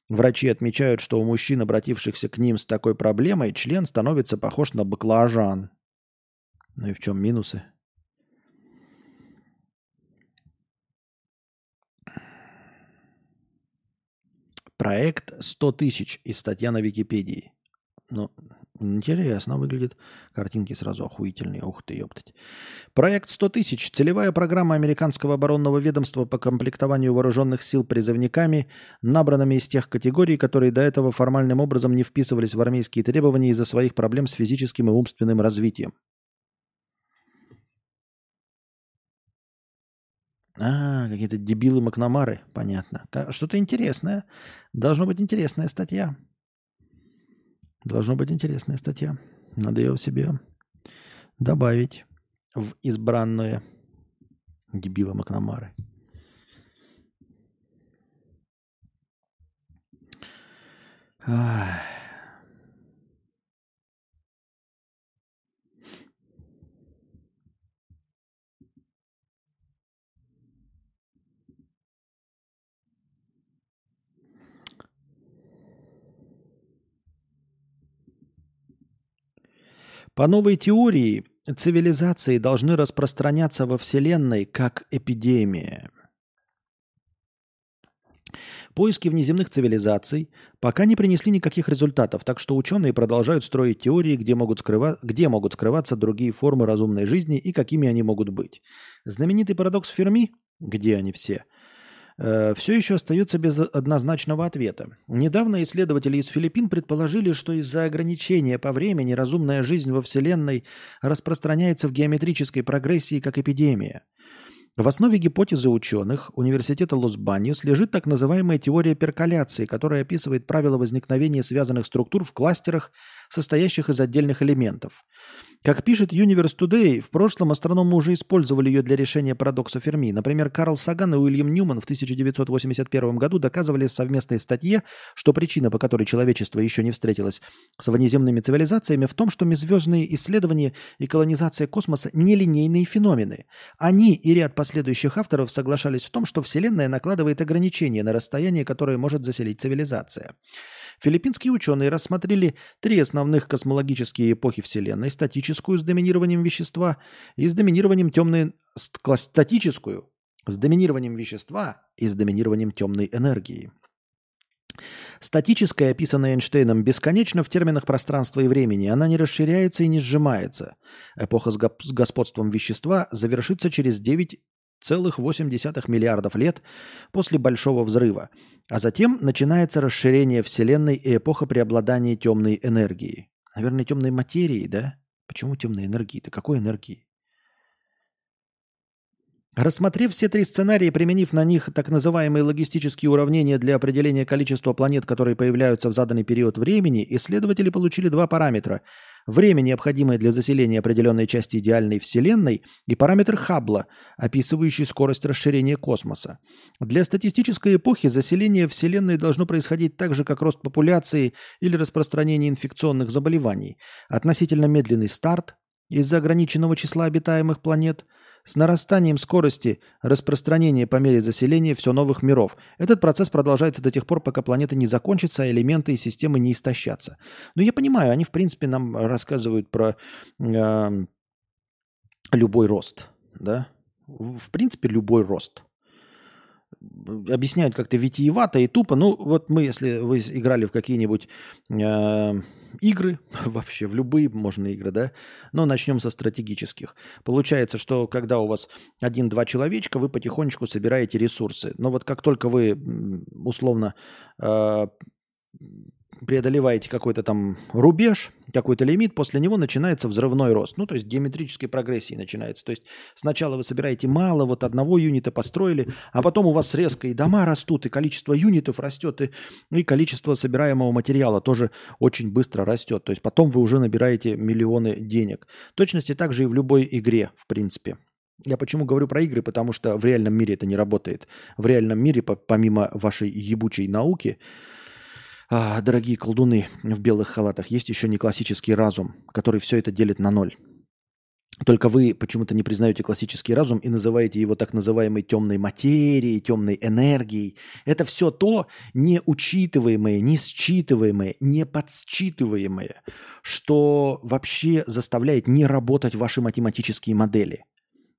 Врачи отмечают, что у мужчин, обратившихся к ним с такой проблемой, член становится похож на баклажан. Ну и в чем минусы? Проект 100 тысяч из статья на Википедии. Ну, интересно выглядит. Картинки сразу охуительные. Ух ты, ёптать. Проект 100 тысяч. Целевая программа американского оборонного ведомства по комплектованию вооруженных сил призывниками, набранными из тех категорий, которые до этого формальным образом не вписывались в армейские требования из-за своих проблем с физическим и умственным развитием. А, какие-то дебилы Макнамары, понятно. Что-то интересное. Должно быть интересная статья. Должно быть интересная статья. Надо ее себе добавить в избранное дебила Макнамары. Ах. По новой теории, цивилизации должны распространяться во Вселенной как эпидемия. Поиски внеземных цивилизаций пока не принесли никаких результатов, так что ученые продолжают строить теории, где могут, скрыва... где могут скрываться другие формы разумной жизни и какими они могут быть. Знаменитый парадокс Ферми, где они все, все еще остается без однозначного ответа. Недавно исследователи из Филиппин предположили, что из-за ограничения по времени разумная жизнь во Вселенной распространяется в геометрической прогрессии как эпидемия. В основе гипотезы ученых Университета Лос-Баньос лежит так называемая теория перколяции, которая описывает правила возникновения связанных структур в кластерах, состоящих из отдельных элементов. Как пишет Universe Today, в прошлом астрономы уже использовали ее для решения парадокса Ферми. Например, Карл Саган и Уильям Ньюман в 1981 году доказывали в совместной статье, что причина, по которой человечество еще не встретилось с внеземными цивилизациями, в том, что межзвездные исследования и колонизация космоса – нелинейные феномены. Они и ряд последующих авторов соглашались в том, что Вселенная накладывает ограничения на расстояние, которое может заселить цивилизация. Филиппинские ученые рассмотрели три основных космологические эпохи Вселенной – статическую с доминированием вещества и с доминированием темной… статическую с доминированием вещества и с доминированием темной энергии. Статическая, описанная Эйнштейном, бесконечна в терминах пространства и времени. Она не расширяется и не сжимается. Эпоха с господством вещества завершится через 9 1,8 миллиардов лет после Большого взрыва, а затем начинается расширение Вселенной и эпоха преобладания темной энергии. Наверное, темной материи, да? Почему темной энергии-то? Какой энергии? Рассмотрев все три сценария применив на них так называемые логистические уравнения для определения количества планет, которые появляются в заданный период времени, исследователи получили два параметра – время, необходимое для заселения определенной части идеальной Вселенной, и параметр Хаббла, описывающий скорость расширения космоса. Для статистической эпохи заселение Вселенной должно происходить так же, как рост популяции или распространение инфекционных заболеваний. Относительно медленный старт из-за ограниченного числа обитаемых планет – с нарастанием скорости распространения по мере заселения все новых миров. Этот процесс продолжается до тех пор, пока планета не закончится, а элементы и системы не истощатся. Но я понимаю, они в принципе нам рассказывают про э, любой рост. Да? В принципе, любой рост объясняют как-то витиевато и тупо. Ну, вот мы, если вы играли в какие-нибудь э, игры, вообще в любые можно игры, да, но начнем со стратегических. Получается, что когда у вас один-два человечка, вы потихонечку собираете ресурсы. Но вот как только вы условно э, преодолеваете какой-то там рубеж, какой-то лимит, после него начинается взрывной рост. Ну, то есть геометрической прогрессии начинается. То есть сначала вы собираете мало, вот одного юнита построили, а потом у вас резко и дома растут, и количество юнитов растет, и, и количество собираемого материала тоже очень быстро растет. То есть потом вы уже набираете миллионы денег. В точности также и в любой игре, в принципе. Я почему говорю про игры? Потому что в реальном мире это не работает. В реальном мире, помимо вашей ебучей науки, а, дорогие колдуны в белых халатах, есть еще не классический разум, который все это делит на ноль. Только вы почему-то не признаете классический разум и называете его так называемой темной материей, темной энергией. Это все то неучитываемое, не считываемое, не подсчитываемое, что вообще заставляет не работать ваши математические модели.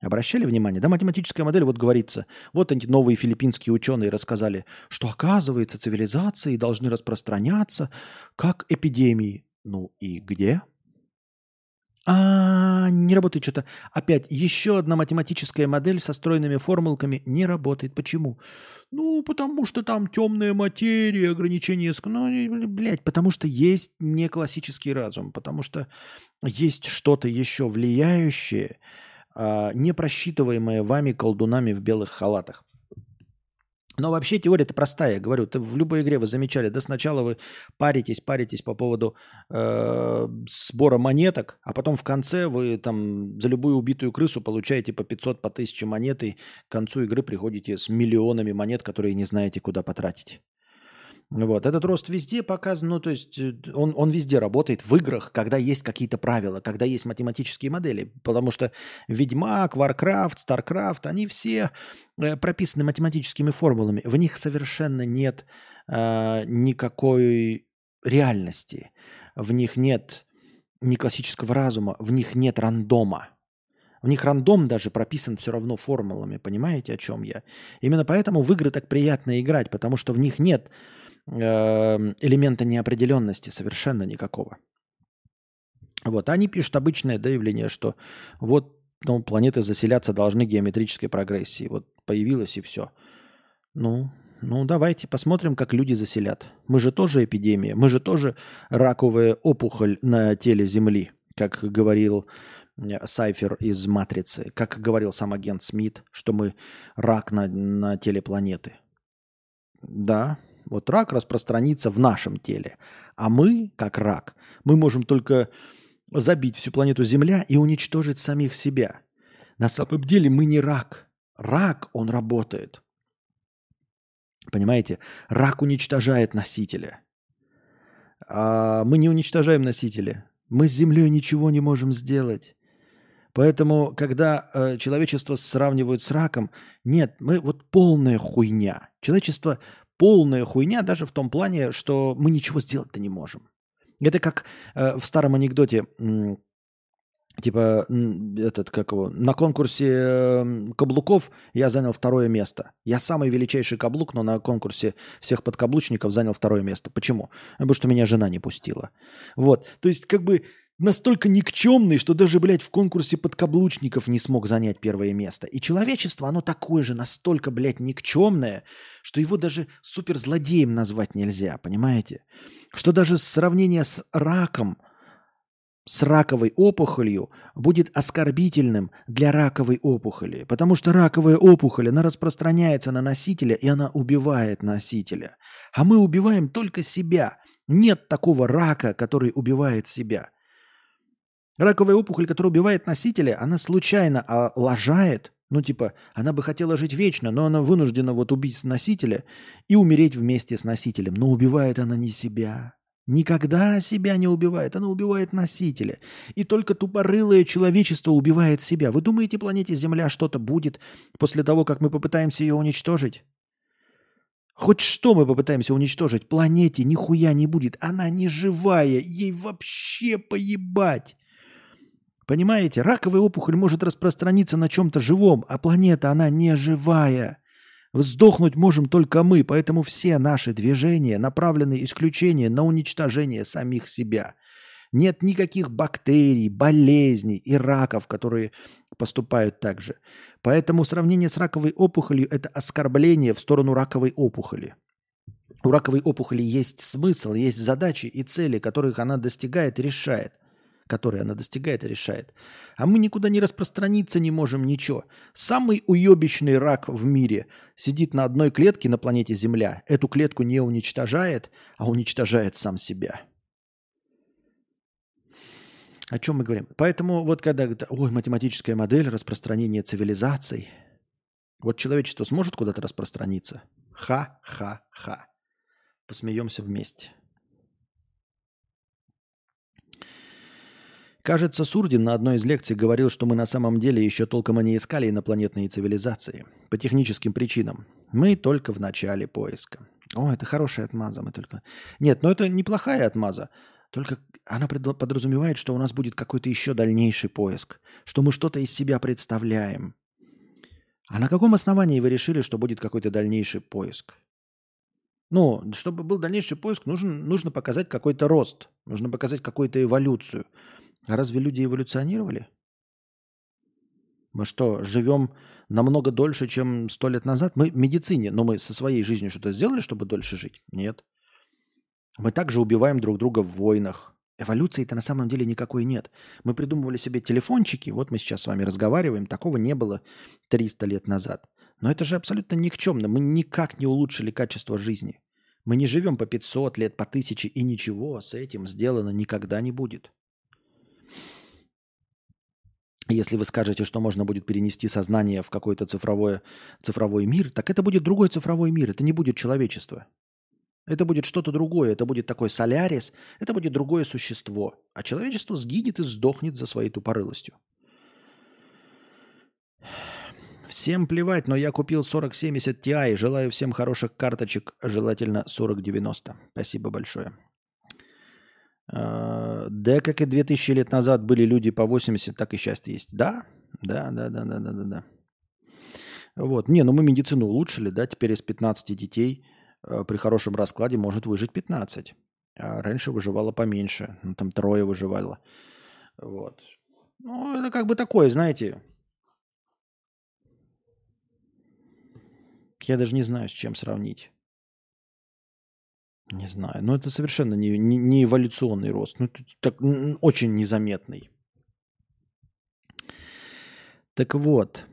Обращали внимание? Да, математическая модель, вот говорится, вот эти новые филиппинские ученые рассказали, что оказывается цивилизации должны распространяться как эпидемии. Ну и где? А, не работает что-то. Опять, еще одна математическая модель со стройными формулками не работает. Почему? Ну, потому что там темная материя, ограничения... Ну, блядь, потому что есть не классический разум, потому что есть что-то еще влияющее, а, не просчитываемое вами колдунами в белых халатах. Но вообще теория-то простая, говорю. Ты в любой игре вы замечали, да сначала вы паритесь, паритесь по поводу э, сбора монеток, а потом в конце вы там за любую убитую крысу получаете по 500, по 1000 монет, и к концу игры приходите с миллионами монет, которые не знаете, куда потратить. Вот. Этот рост везде показан, ну, то есть э, он, он везде работает в играх, когда есть какие-то правила, когда есть математические модели. Потому что Ведьмак, Warcraft, StarCraft, они все э, прописаны математическими формулами. В них совершенно нет э, никакой реальности. В них нет ни классического разума, в них нет рандома. В них рандом даже прописан все равно формулами. Понимаете, о чем я? Именно поэтому в игры так приятно играть, потому что в них нет элемента неопределенности совершенно никакого. Вот, они пишут обычное да, явление, что вот ну, планеты заселяться должны геометрической прогрессии. Вот появилось и все. Ну, ну, давайте посмотрим, как люди заселят. Мы же тоже эпидемия, мы же тоже раковая опухоль на теле Земли, как говорил э, Сайфер из «Матрицы», как говорил сам агент Смит, что мы рак на, на теле планеты. Да, вот рак распространится в нашем теле. А мы, как рак, мы можем только забить всю планету Земля и уничтожить самих себя. На самом деле мы не рак. Рак, он работает. Понимаете? Рак уничтожает носителя. А мы не уничтожаем носителя. Мы с Землей ничего не можем сделать. Поэтому, когда э, человечество сравнивают с раком, нет, мы вот полная хуйня. Человечество полная хуйня даже в том плане, что мы ничего сделать-то не можем. Это как э, в старом анекдоте, э, типа этот как его, на конкурсе э, каблуков я занял второе место. Я самый величайший каблук, но на конкурсе всех подкаблучников занял второе место. Почему? Потому что меня жена не пустила. Вот, то есть как бы настолько никчемный, что даже, блядь, в конкурсе подкаблучников не смог занять первое место. И человечество, оно такое же, настолько, блядь, никчемное, что его даже суперзлодеем назвать нельзя, понимаете? Что даже сравнение с раком, с раковой опухолью будет оскорбительным для раковой опухоли. Потому что раковая опухоль, она распространяется на носителя, и она убивает носителя. А мы убиваем только себя. Нет такого рака, который убивает себя. Раковая опухоль, которая убивает носителя, она случайно а, лажает. Ну, типа, она бы хотела жить вечно, но она вынуждена вот убить носителя и умереть вместе с носителем. Но убивает она не себя. Никогда себя не убивает, она убивает носителя. И только тупорылое человечество убивает себя. Вы думаете, планете Земля что-то будет после того, как мы попытаемся ее уничтожить? Хоть что мы попытаемся уничтожить, планете нихуя не будет. Она не живая, ей вообще поебать. Понимаете, раковая опухоль может распространиться на чем-то живом, а планета, она не живая. Вздохнуть можем только мы, поэтому все наши движения направлены исключение на уничтожение самих себя. Нет никаких бактерий, болезней и раков, которые поступают так же. Поэтому сравнение с раковой опухолью – это оскорбление в сторону раковой опухоли. У раковой опухоли есть смысл, есть задачи и цели, которых она достигает и решает – которые она достигает и решает. А мы никуда не распространиться не можем, ничего. Самый уебищный рак в мире сидит на одной клетке на планете Земля. Эту клетку не уничтожает, а уничтожает сам себя. О чем мы говорим? Поэтому вот когда ой, математическая модель распространения цивилизаций, вот человечество сможет куда-то распространиться? Ха-ха-ха. Посмеемся вместе. Кажется, Сурдин на одной из лекций говорил, что мы на самом деле еще толком и не искали инопланетные цивилизации. По техническим причинам. Мы только в начале поиска. О, это хорошая отмаза. Мы только... Нет, но это неплохая отмаза. Только она подразумевает, что у нас будет какой-то еще дальнейший поиск. Что мы что-то из себя представляем. А на каком основании вы решили, что будет какой-то дальнейший поиск? Ну, чтобы был дальнейший поиск, нужен, нужно показать какой-то рост. Нужно показать какую-то эволюцию. А разве люди эволюционировали? Мы что, живем намного дольше, чем сто лет назад? Мы в медицине, но мы со своей жизнью что-то сделали, чтобы дольше жить? Нет. Мы также убиваем друг друга в войнах. Эволюции-то на самом деле никакой нет. Мы придумывали себе телефончики, вот мы сейчас с вами разговариваем, такого не было 300 лет назад. Но это же абсолютно никчемно. Мы никак не улучшили качество жизни. Мы не живем по 500 лет, по 1000, и ничего с этим сделано никогда не будет. Если вы скажете, что можно будет перенести сознание в какой-то цифровой, цифровой мир, так это будет другой цифровой мир, это не будет человечество. Это будет что-то другое, это будет такой солярис, это будет другое существо. А человечество сгинет и сдохнет за своей тупорылостью. Всем плевать, но я купил 4070 Ti. Желаю всем хороших карточек, желательно 4090. Спасибо большое. А, да, как и 2000 лет назад были люди по 80, так и сейчас есть. Да, да, да, да, да, да, да, да. Вот. Не, ну мы медицину улучшили, да, теперь из 15 детей э, при хорошем раскладе может выжить 15. А раньше выживало поменьше, ну там трое выживало. Вот. Ну, это как бы такое, знаете, я даже не знаю, с чем сравнить. Не знаю. Но это совершенно не, не, не эволюционный рост. Ну, так, очень незаметный. Так вот.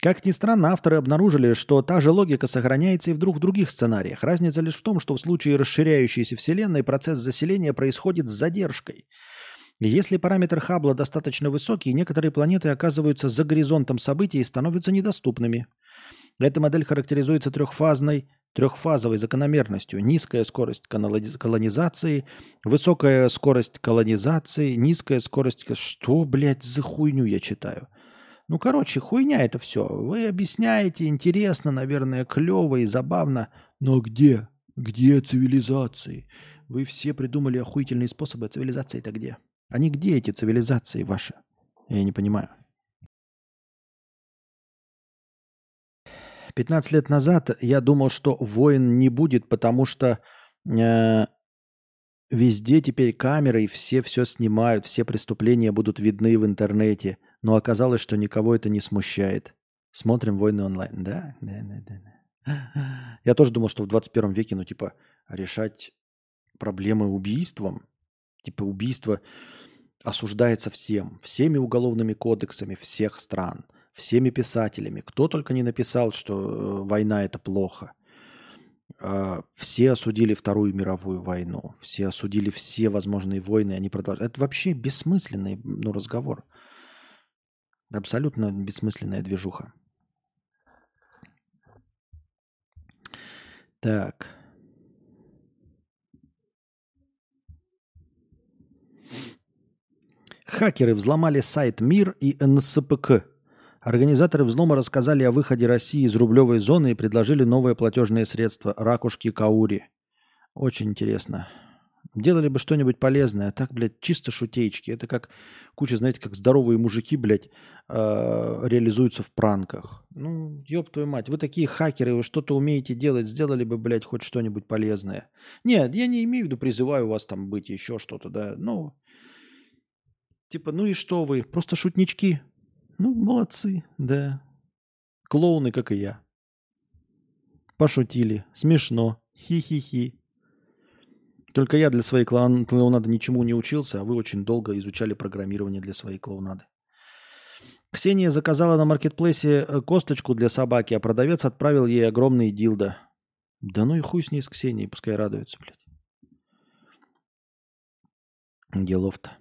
Как ни странно, авторы обнаружили, что та же логика сохраняется и в других сценариях. Разница лишь в том, что в случае расширяющейся Вселенной процесс заселения происходит с задержкой. Если параметр Хаббла достаточно высокий, некоторые планеты оказываются за горизонтом событий и становятся недоступными. Эта модель характеризуется трехфазной трехфазовой закономерностью. Низкая скорость колонизации, высокая скорость колонизации, низкая скорость... Что, блядь, за хуйню я читаю? Ну, короче, хуйня это все. Вы объясняете, интересно, наверное, клево и забавно. Но где? Где цивилизации? Вы все придумали охуительные способы, а цивилизации-то где? Они где, эти цивилизации ваши? Я не понимаю. 15 лет назад я думал, что войн не будет, потому что э, везде теперь камеры, и все все снимают, все преступления будут видны в интернете. Но оказалось, что никого это не смущает. Смотрим войны онлайн. Да, да, да, да. да. Я тоже думал, что в 21 веке, ну, типа, решать проблемы убийством, типа, убийство осуждается всем, всеми уголовными кодексами всех стран – всеми писателями. Кто только не написал, что э, война это плохо. А, все осудили Вторую мировую войну. Все осудили все возможные войны. Они продолжают. Это вообще бессмысленный ну, разговор. Абсолютно бессмысленная движуха. Так. Хакеры взломали сайт МИР и НСПК Организаторы взлома рассказали о выходе России из рублевой зоны и предложили новое платежное средство – ракушки Каури. Очень интересно. Делали бы что-нибудь полезное, так, блядь, чисто шутеечки. Это как куча, знаете, как здоровые мужики, блядь, э, реализуются в пранках. Ну, ёб твою мать, вы такие хакеры, вы что-то умеете делать, сделали бы, блядь, хоть что-нибудь полезное. Нет, я не имею в виду, призываю вас там быть, еще что-то, да. Ну, типа, ну и что вы, просто шутнички, ну, молодцы, да. Клоуны, как и я. Пошутили. Смешно. Хи-хи-хи. Только я для своей клоун клоунады ничему не учился, а вы очень долго изучали программирование для своей клоунады. Ксения заказала на маркетплейсе э, косточку для собаки, а продавец отправил ей огромный дилдо. Да ну и хуй с ней с Ксенией, пускай радуется, блядь. Делов-то.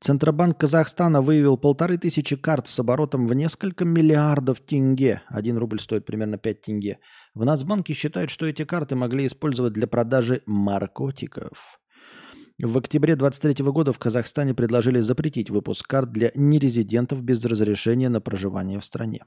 Центробанк Казахстана выявил полторы тысячи карт с оборотом в несколько миллиардов тенге. Один рубль стоит примерно 5 тенге. В Нацбанке считают, что эти карты могли использовать для продажи наркотиков. В октябре 23 года в Казахстане предложили запретить выпуск карт для нерезидентов без разрешения на проживание в стране.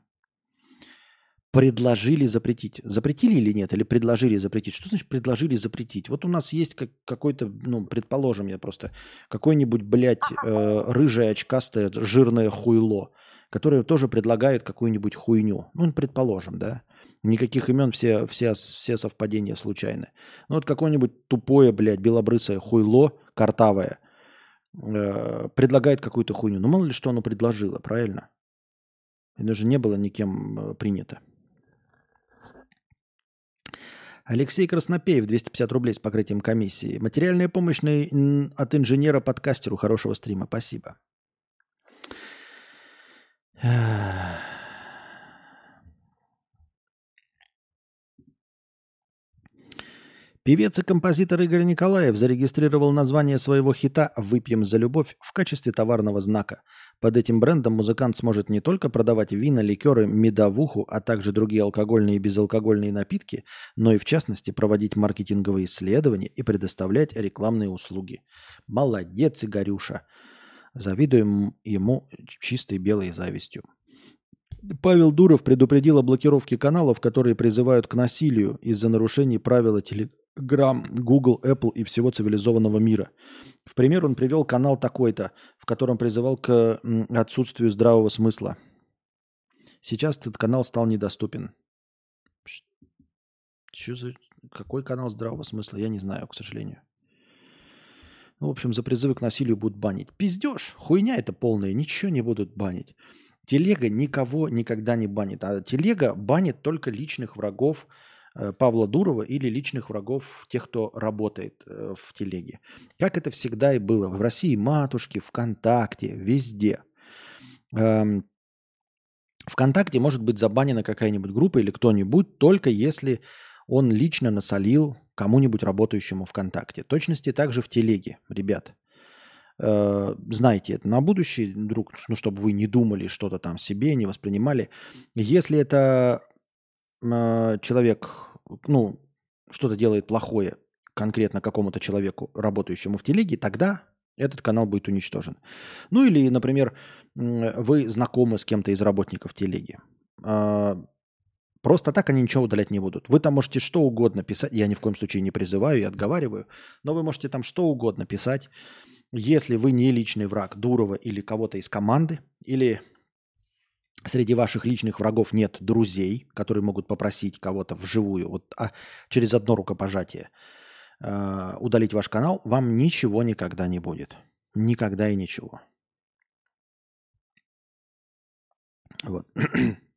Предложили запретить. Запретили или нет? Или предложили запретить? Что значит предложили запретить? Вот у нас есть как, какой-то, ну, предположим, я просто, какой-нибудь, блядь, э, рыжее, очкастое, жирное хуйло, которое тоже предлагает какую-нибудь хуйню. Ну, предположим, да. Никаких имен, все, все, все совпадения случайны. Ну вот какое-нибудь тупое, блядь, белобрысое хуйло, картавое, э, предлагает какую-то хуйню. Ну мало ли что оно предложило, правильно? Это же не было никем э, принято. Алексей Краснопеев, 250 рублей с покрытием комиссии. Материальная помощь на, от инженера-подкастеру. Хорошего стрима. Спасибо. Певец и композитор Игорь Николаев зарегистрировал название своего хита «Выпьем за любовь» в качестве товарного знака. Под этим брендом музыкант сможет не только продавать вина, ликеры, медовуху, а также другие алкогольные и безалкогольные напитки, но и в частности проводить маркетинговые исследования и предоставлять рекламные услуги. Молодец, Игорюша! Завидуем ему чистой белой завистью. Павел Дуров предупредил о блокировке каналов, которые призывают к насилию из-за нарушений правил теле Грамм, Google, Apple и всего цивилизованного мира. В пример он привел канал такой-то, в котором призывал к отсутствию здравого смысла. Сейчас этот канал стал недоступен. Что за... Какой канал здравого смысла? Я не знаю, к сожалению. Ну, в общем, за призывы к насилию будут банить. Пиздеж, хуйня это полная, ничего не будут банить. Телега никого никогда не банит, а телега банит только личных врагов, Павла Дурова или личных врагов тех, кто работает э, в телеге. Как это всегда и было в России, матушки, ВКонтакте, везде. Эм, ВКонтакте может быть забанена какая-нибудь группа или кто-нибудь, только если он лично насолил кому-нибудь работающему ВКонтакте. Точности также в телеге, ребят. Э, знайте это на будущее, друг, ну, чтобы вы не думали что-то там себе, не воспринимали. Если это э, человек, ну, что-то делает плохое конкретно какому-то человеку, работающему в телеге, тогда этот канал будет уничтожен. Ну или, например, вы знакомы с кем-то из работников телеги. Э, просто так они ничего удалять не будут. Вы там можете что угодно писать. Я ни в коем случае не призываю и отговариваю. Но вы можете там что угодно писать. Если вы не личный враг Дурова или кого-то из команды, или среди ваших личных врагов нет друзей, которые могут попросить кого-то вживую, вот а, через одно рукопожатие э, удалить ваш канал, вам ничего никогда не будет. Никогда и ничего. Вот.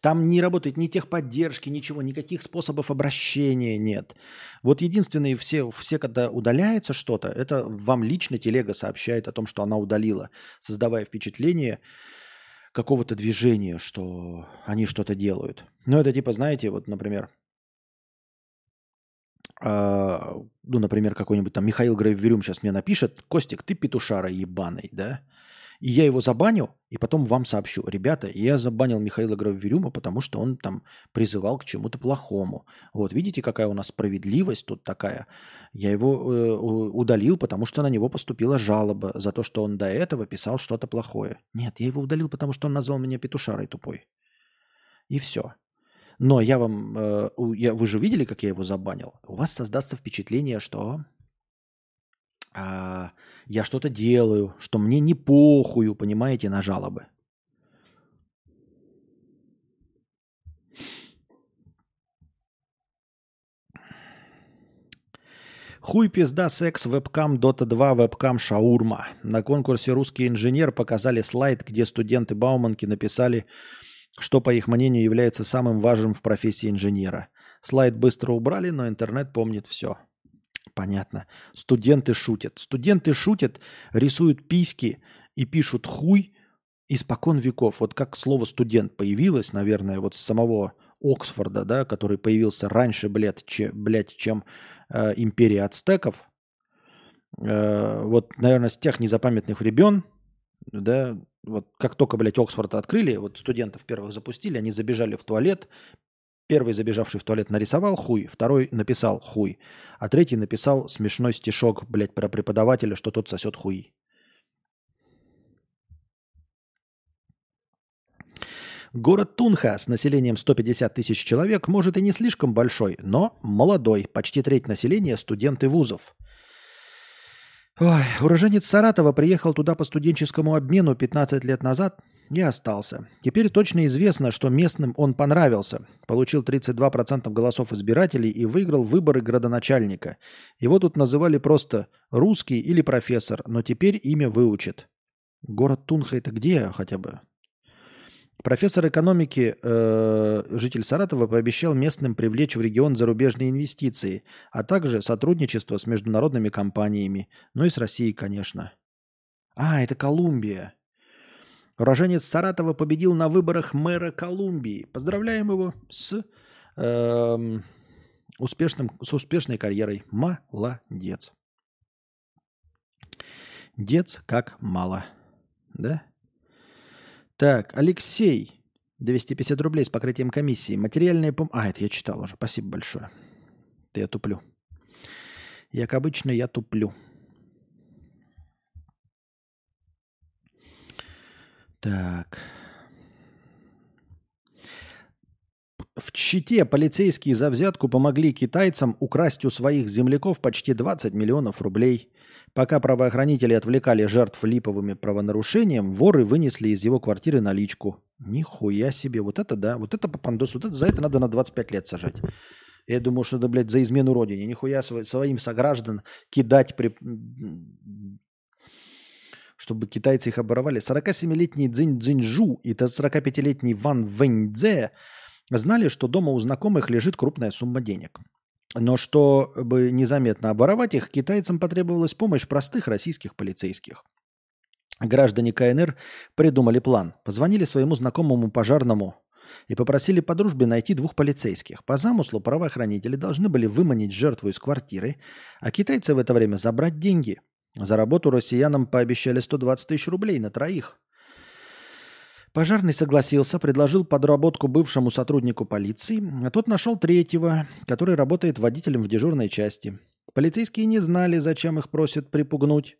Там не работает ни техподдержки, ничего, никаких способов обращения нет. Вот единственные все, все когда удаляется что-то, это вам лично телега сообщает о том, что она удалила, создавая впечатление какого-то движения, что они что-то делают. Ну, это типа, знаете, вот, например, э, ну, например, какой-нибудь там Михаил Грейверюм сейчас мне напишет, Костик, ты петушара ебаный, да? И я его забаню, и потом вам сообщу. Ребята, я забанил Михаила Гравверюма, потому что он там призывал к чему-то плохому. Вот, видите, какая у нас справедливость тут такая. Я его э, удалил, потому что на него поступила жалоба за то, что он до этого писал что-то плохое. Нет, я его удалил, потому что он назвал меня петушарой тупой. И все. Но я вам... Э, я, вы же видели, как я его забанил? У вас создастся впечатление, что... А, я что-то делаю, что мне не похую, понимаете, на жалобы. Хуй пизда секс вебкам Dota 2 вебкам шаурма. На конкурсе «Русский инженер» показали слайд, где студенты Бауманки написали, что, по их мнению, является самым важным в профессии инженера. Слайд быстро убрали, но интернет помнит все. Понятно. Студенты шутят. Студенты шутят, рисуют письки и пишут хуй испокон веков. Вот как слово студент появилось, наверное, вот с самого Оксфорда, да, который появился раньше, блядь, че, блядь чем э, империя ацтеков. Э, вот, наверное, с тех незапамятных времен, да, вот как только, блядь, Оксфорд открыли, вот студентов первых запустили, они забежали в туалет, Первый, забежавший в туалет, нарисовал хуй, второй написал хуй, а третий написал смешной стишок, блядь, про преподавателя, что тот сосет хуи. Город Тунха с населением 150 тысяч человек может и не слишком большой, но молодой, почти треть населения – студенты вузов. Ой, уроженец Саратова приехал туда по студенческому обмену 15 лет назад и остался. Теперь точно известно, что местным он понравился. Получил 32% голосов избирателей и выиграл выборы градоначальника. Его тут называли просто «русский» или «профессор», но теперь имя выучит. Город Тунха это где хотя бы? Профессор экономики, э, житель Саратова, пообещал местным привлечь в регион зарубежные инвестиции, а также сотрудничество с международными компаниями, ну и с Россией, конечно. А, это Колумбия. Уроженец Саратова победил на выборах мэра Колумбии. Поздравляем его с, э, успешным, с успешной карьерой. Молодец. Дец как мало. Да? Так, Алексей. 250 рублей с покрытием комиссии. Материальная пом... А, это я читал уже. Спасибо большое. Ты я туплю. Як обычно, я туплю. Так. В Чите полицейские за взятку помогли китайцам украсть у своих земляков почти 20 миллионов рублей. Пока правоохранители отвлекали жертв липовыми правонарушением, воры вынесли из его квартиры наличку. Нихуя себе. Вот это да. Вот это попандос. Вот это за это надо на 25 лет сажать. Я думаю, что это, блядь, за измену родине. Нихуя своим сограждан кидать при... Чтобы китайцы их оборовали. 47-летний Цзинь Цзиньжу и 45-летний Ван Вэньцзе знали, что дома у знакомых лежит крупная сумма денег. Но чтобы незаметно оборовать их, китайцам потребовалась помощь простых российских полицейских. Граждане КНР придумали план. Позвонили своему знакомому пожарному и попросили по дружбе найти двух полицейских. По замыслу правоохранители должны были выманить жертву из квартиры, а китайцы в это время забрать деньги. За работу россиянам пообещали 120 тысяч рублей на троих. Пожарный согласился, предложил подработку бывшему сотруднику полиции, а тот нашел третьего, который работает водителем в дежурной части. Полицейские не знали, зачем их просят припугнуть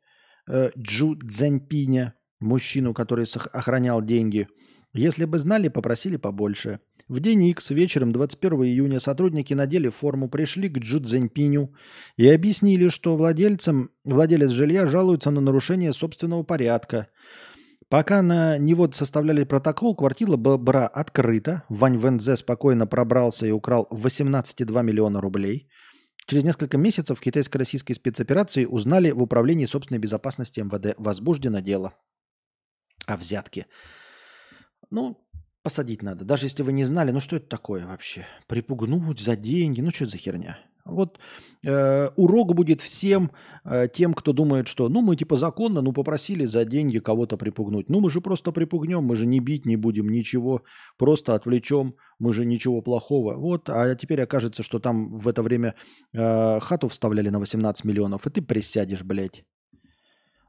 э, Джу Цзэньпиня, мужчину, который охранял деньги. Если бы знали, попросили побольше. В день X вечером 21 июня сотрудники надели форму, пришли к Джу Цзэньпиню и объяснили, что владельцам, владелец жилья жалуется на нарушение собственного порядка – Пока на него составляли протокол, квартира была открыта. Вань Вензе спокойно пробрался и украл 18,2 миллиона рублей. Через несколько месяцев в китайско-российской спецоперации узнали в Управлении собственной безопасности МВД. Возбуждено дело о взятке. Ну, посадить надо. Даже если вы не знали, ну что это такое вообще? Припугнуть за деньги, ну что это за херня? Вот э, урок будет всем э, тем, кто думает, что ну мы типа законно, ну попросили за деньги кого-то припугнуть. Ну мы же просто припугнем, мы же не бить не будем, ничего, просто отвлечем, мы же ничего плохого. Вот, а теперь окажется, что там в это время э, хату вставляли на 18 миллионов, и ты присядешь, блядь,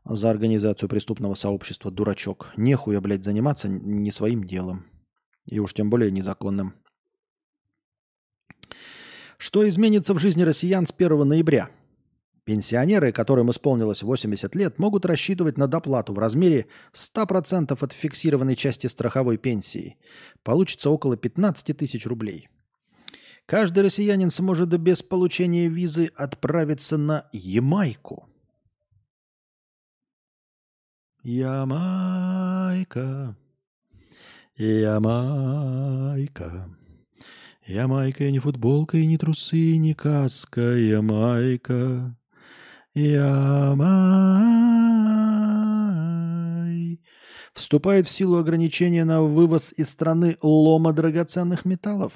за организацию преступного сообщества, дурачок. Нехуя, блядь, заниматься не своим делом. И уж тем более незаконным. Что изменится в жизни россиян с 1 ноября? Пенсионеры, которым исполнилось 80 лет, могут рассчитывать на доплату в размере 100% от фиксированной части страховой пенсии. Получится около 15 тысяч рублей. Каждый россиянин сможет без получения визы отправиться на Ямайку. Ямайка, Ямайка. Я майка, я не футболка, и не трусы, и не каска, я майка. Я май. Вступает в силу ограничения на вывоз из страны лома драгоценных металлов.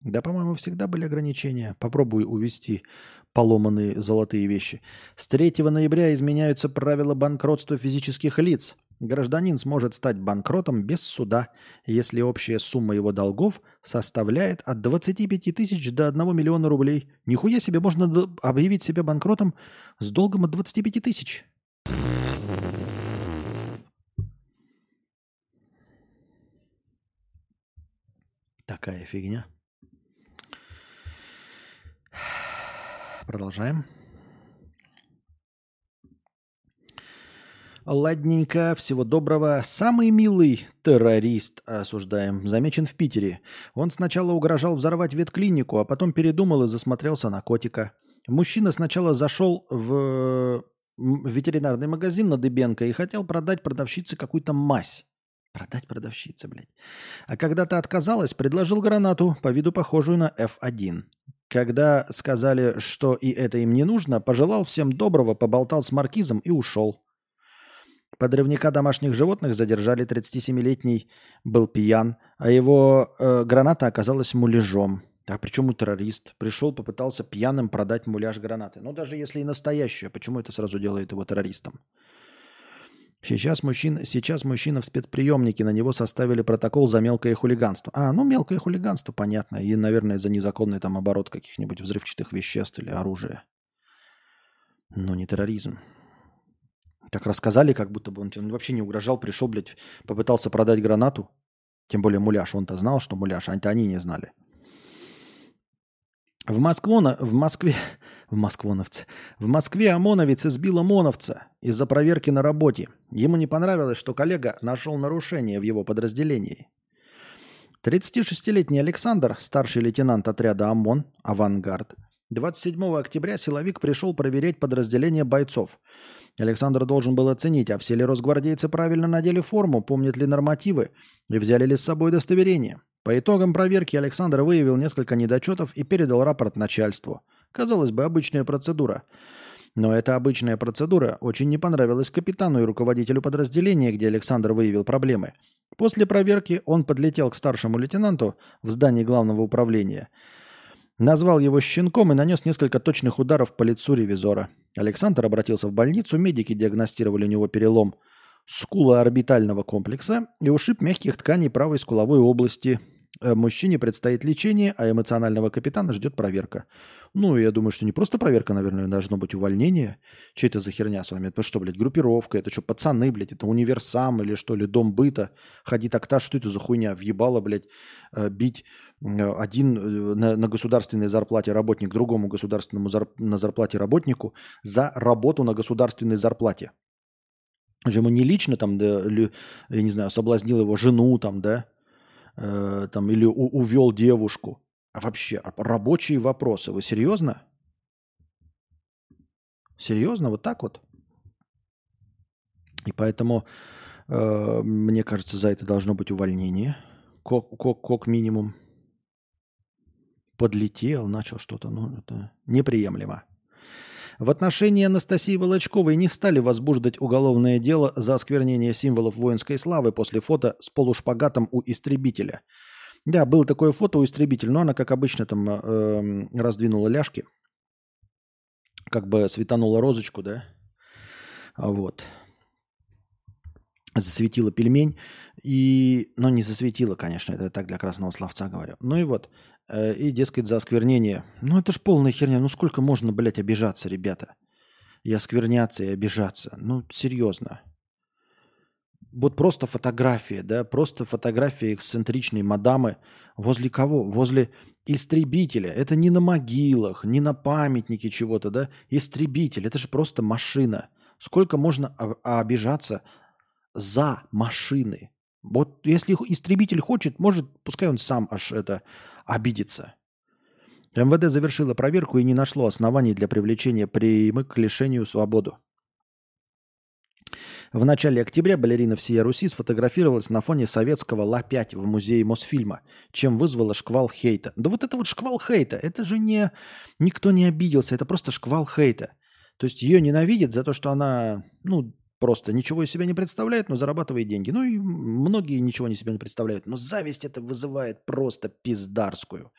Да, по-моему, всегда были ограничения. Попробуй увести поломанные золотые вещи. С 3 ноября изменяются правила банкротства физических лиц. Гражданин сможет стать банкротом без суда, если общая сумма его долгов составляет от 25 тысяч до 1 миллиона рублей. Нихуя себе, можно объявить себя банкротом с долгом от 25 тысяч. Такая фигня. Продолжаем. Ладненько, всего доброго. Самый милый террорист, осуждаем, замечен в Питере. Он сначала угрожал взорвать ветклинику, а потом передумал и засмотрелся на котика. Мужчина сначала зашел в ветеринарный магазин на Дыбенко и хотел продать продавщице какую-то мазь. Продать продавщице, блядь. А когда то отказалась, предложил гранату, по виду похожую на F1. Когда сказали, что и это им не нужно, пожелал всем доброго, поболтал с маркизом и ушел. Подрывника домашних животных задержали 37-летний, был пьян, а его э, граната оказалась муляжом. А причем и террорист? Пришел, попытался пьяным продать муляж гранаты. Ну, даже если и настоящую, почему это сразу делает его террористом? Сейчас, мужчина, сейчас мужчина в спецприемнике, на него составили протокол за мелкое хулиганство. А, ну мелкое хулиганство, понятно. И, наверное, за незаконный там оборот каких-нибудь взрывчатых веществ или оружия. Но не терроризм. Так рассказали, как будто бы он, он вообще не угрожал, пришел, блядь, попытался продать гранату. Тем более муляж. Он-то знал, что муляж, а они не знали. В, Москву, в Москве, в Москвоновце, в Москве ОМОНовец избил ОМОНовца из-за проверки на работе. Ему не понравилось, что коллега нашел нарушение в его подразделении. 36-летний Александр, старший лейтенант отряда ОМОН «Авангард», 27 октября силовик пришел проверять подразделение бойцов – Александр должен был оценить, а все ли росгвардейцы правильно надели форму, помнят ли нормативы и взяли ли с собой удостоверение. По итогам проверки Александр выявил несколько недочетов и передал рапорт начальству. Казалось бы, обычная процедура. Но эта обычная процедура очень не понравилась капитану и руководителю подразделения, где Александр выявил проблемы. После проверки он подлетел к старшему лейтенанту в здании главного управления – Назвал его щенком и нанес несколько точных ударов по лицу ревизора. Александр обратился в больницу, медики диагностировали у него перелом скулоорбитального комплекса и ушиб мягких тканей правой скуловой области – Э, мужчине предстоит лечение, а эмоционального капитана ждет проверка. Ну, я думаю, что не просто проверка, наверное, должно быть увольнение. Че это за херня с вами? Это что, блядь, группировка? Это что, пацаны, блядь? Это универсам или что ли? Дом быта? Ходи так-то, что это за хуйня? Въебало, блядь, э, бить один на, на государственной зарплате работник другому государственному зар, на зарплате работнику за работу на государственной зарплате. Ему не лично там, да, я не знаю, соблазнил его жену там, да, э, там, или у, увел девушку. А вообще, а рабочие вопросы. Вы серьезно? Серьезно? Вот так вот? И поэтому, э, мне кажется, за это должно быть увольнение. Кок, кок, кок минимум. Подлетел, начал что-то. Ну, это неприемлемо. В отношении Анастасии Волочковой не стали возбуждать уголовное дело за осквернение символов воинской славы после фото с полушпагатом у истребителя. Да, было такое фото у истребителя, но она, как обычно, там э, раздвинула ляжки, как бы светанула розочку, да, вот. Засветила пельмень, и, но не засветила, конечно, это так для красного словца говорю. Ну и вот, и, дескать, за осквернение. Ну, это ж полная херня. Ну, сколько можно, блядь, обижаться, ребята? И оскверняться, и обижаться. Ну, серьезно. Вот просто фотография, да, просто фотография эксцентричной мадамы. Возле кого? Возле истребителя. Это не на могилах, не на памятнике чего-то, да. Истребитель. Это же просто машина. Сколько можно обижаться за машины? Вот если истребитель хочет, может, пускай он сам аж это обидится. МВД завершило проверку и не нашло оснований для привлечения прямых к лишению свободу. В начале октября балерина всея Руси сфотографировалась на фоне советского Ла-5 в музее Мосфильма, чем вызвала шквал хейта. Да вот это вот шквал хейта, это же не... Никто не обиделся, это просто шквал хейта. То есть ее ненавидят за то, что она, ну, просто ничего из себя не представляет, но зарабатывает деньги. Ну и многие ничего не себя не представляют. Но зависть это вызывает просто пиздарскую.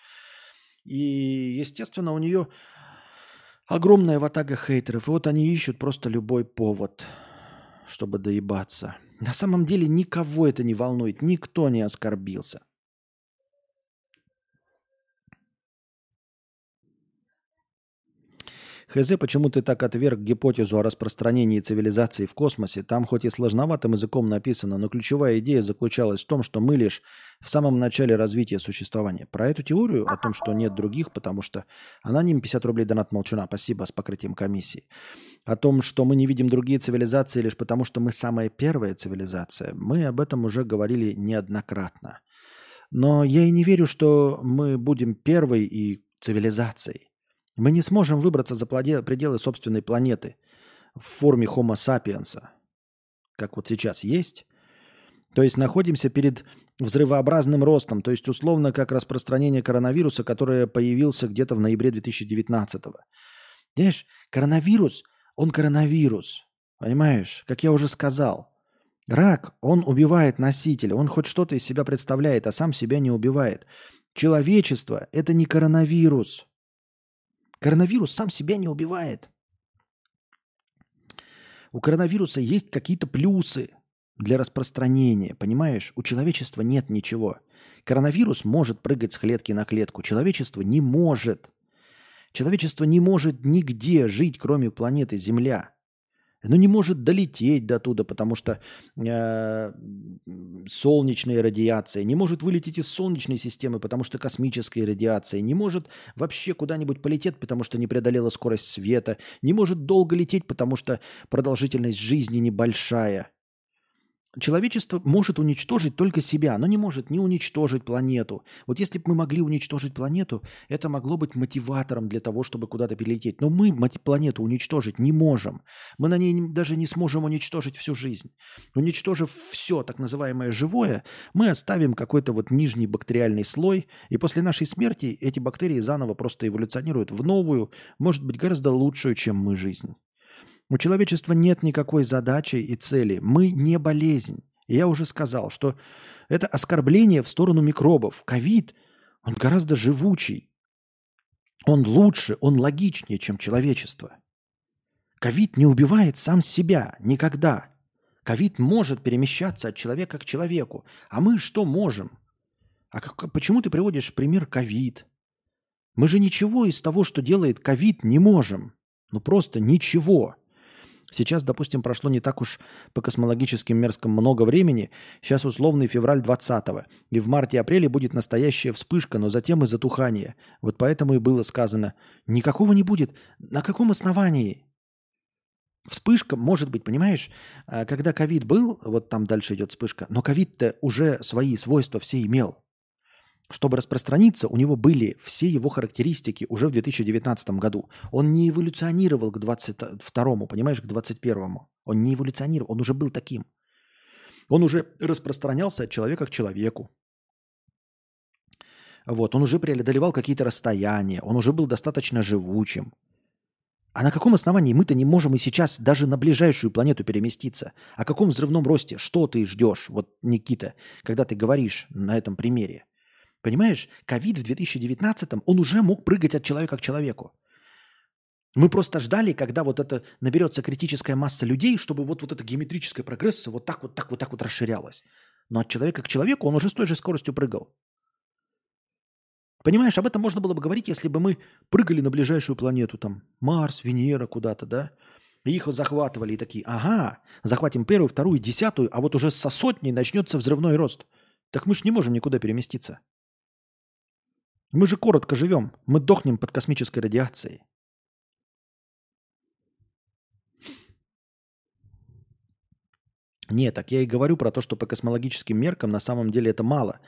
И, естественно, у нее огромная ватага хейтеров. И вот они ищут просто любой повод, чтобы доебаться. На самом деле никого это не волнует, никто не оскорбился. Хз, почему ты так отверг гипотезу о распространении цивилизации в космосе? Там хоть и сложноватым языком написано, но ключевая идея заключалась в том, что мы лишь в самом начале развития существования. Про эту теорию о том, что нет других, потому что аноним 50 рублей донат молчуна, спасибо с покрытием комиссии. О том, что мы не видим другие цивилизации лишь потому, что мы самая первая цивилизация, мы об этом уже говорили неоднократно. Но я и не верю, что мы будем первой и цивилизацией. Мы не сможем выбраться за пределы собственной планеты в форме Homo sapiens, как вот сейчас есть. То есть находимся перед взрывообразным ростом, то есть условно как распространение коронавируса, которое появился где-то в ноябре 2019 -го. Знаешь, коронавирус, он коронавирус, понимаешь, как я уже сказал. Рак, он убивает носителя, он хоть что-то из себя представляет, а сам себя не убивает. Человечество – это не коронавирус. Коронавирус сам себя не убивает. У коронавируса есть какие-то плюсы для распространения, понимаешь? У человечества нет ничего. Коронавирус может прыгать с клетки на клетку, человечество не может. Человечество не может нигде жить, кроме планеты Земля. Оно не может долететь до туда, потому что э, солнечная радиация, не может вылететь из солнечной системы, потому что космическая радиация, не может вообще куда-нибудь полететь, потому что не преодолела скорость света, не может долго лететь, потому что продолжительность жизни небольшая. Человечество может уничтожить только себя, но не может не уничтожить планету. Вот если бы мы могли уничтожить планету, это могло быть мотиватором для того, чтобы куда-то перелететь. Но мы планету уничтожить не можем. Мы на ней даже не сможем уничтожить всю жизнь. Уничтожив все так называемое живое, мы оставим какой-то вот нижний бактериальный слой, и после нашей смерти эти бактерии заново просто эволюционируют в новую, может быть, гораздо лучшую, чем мы, жизнь. У человечества нет никакой задачи и цели. Мы не болезнь. И я уже сказал, что это оскорбление в сторону микробов. Ковид, он гораздо живучий. Он лучше, он логичнее, чем человечество. Ковид не убивает сам себя никогда. Ковид может перемещаться от человека к человеку. А мы что можем? А как, почему ты приводишь пример ковид? Мы же ничего из того, что делает ковид, не можем. Ну просто ничего. Сейчас, допустим, прошло не так уж по космологическим мерзкам много времени. Сейчас условный февраль 20-го. И в марте-апреле будет настоящая вспышка, но затем и затухание. Вот поэтому и было сказано, никакого не будет. На каком основании? Вспышка, может быть, понимаешь, а, когда ковид был, вот там дальше идет вспышка, но ковид-то уже свои свойства все имел чтобы распространиться, у него были все его характеристики уже в 2019 году. Он не эволюционировал к 22-му, понимаешь, к 21-му. Он не эволюционировал, он уже был таким. Он уже распространялся от человека к человеку. Вот, он уже преодолевал какие-то расстояния, он уже был достаточно живучим. А на каком основании мы-то не можем и сейчас даже на ближайшую планету переместиться? О каком взрывном росте? Что ты ждешь, вот, Никита, когда ты говоришь на этом примере? Понимаешь, ковид в 2019-м, он уже мог прыгать от человека к человеку. Мы просто ждали, когда вот это наберется критическая масса людей, чтобы вот, вот эта геометрическая прогрессия вот так вот так вот так вот расширялась. Но от человека к человеку он уже с той же скоростью прыгал. Понимаешь, об этом можно было бы говорить, если бы мы прыгали на ближайшую планету, там, Марс, Венера куда-то, да? И их захватывали и такие, ага, захватим первую, вторую, десятую, а вот уже со сотней начнется взрывной рост. Так мы же не можем никуда переместиться. Мы же коротко живем. Мы дохнем под космической радиацией. Нет, так я и говорю про то, что по космологическим меркам на самом деле это мало.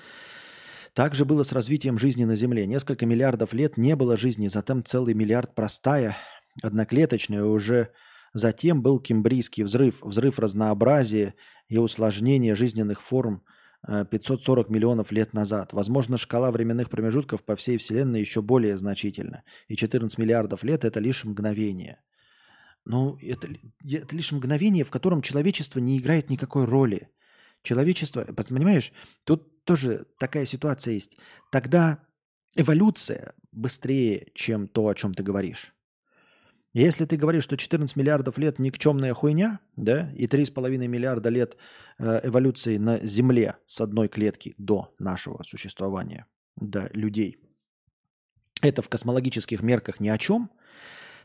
Так же было с развитием жизни на Земле. Несколько миллиардов лет не было жизни, затем целый миллиард простая, одноклеточная, уже затем был кембрийский взрыв, взрыв разнообразия и усложнения жизненных форм – 540 миллионов лет назад. Возможно, шкала временных промежутков по всей Вселенной еще более значительна. И 14 миллиардов лет – это лишь мгновение. Ну, это, это лишь мгновение, в котором человечество не играет никакой роли. Человечество, понимаешь, тут тоже такая ситуация есть. Тогда эволюция быстрее, чем то, о чем ты говоришь. Если ты говоришь, что 14 миллиардов лет никчемная хуйня, да, и 3,5 миллиарда лет э, эволюции на Земле с одной клетки до нашего существования, до людей, это в космологических мерках ни о чем,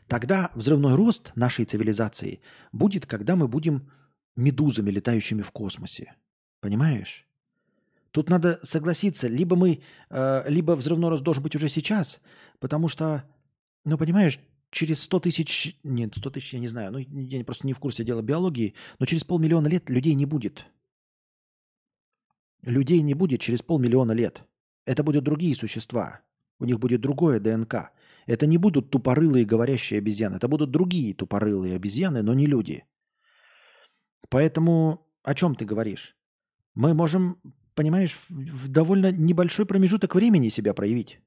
Тогда взрывной рост нашей цивилизации будет, когда мы будем медузами, летающими в космосе. Понимаешь? Тут надо согласиться, либо мы, э, либо взрывной рост должен быть уже сейчас, потому что, ну, понимаешь, через 100 тысяч, нет, 100 тысяч я не знаю, ну, я просто не в курсе дела биологии, но через полмиллиона лет людей не будет. Людей не будет через полмиллиона лет. Это будут другие существа. У них будет другое ДНК. Это не будут тупорылые говорящие обезьяны. Это будут другие тупорылые обезьяны, но не люди. Поэтому о чем ты говоришь? Мы можем, понимаешь, в довольно небольшой промежуток времени себя проявить.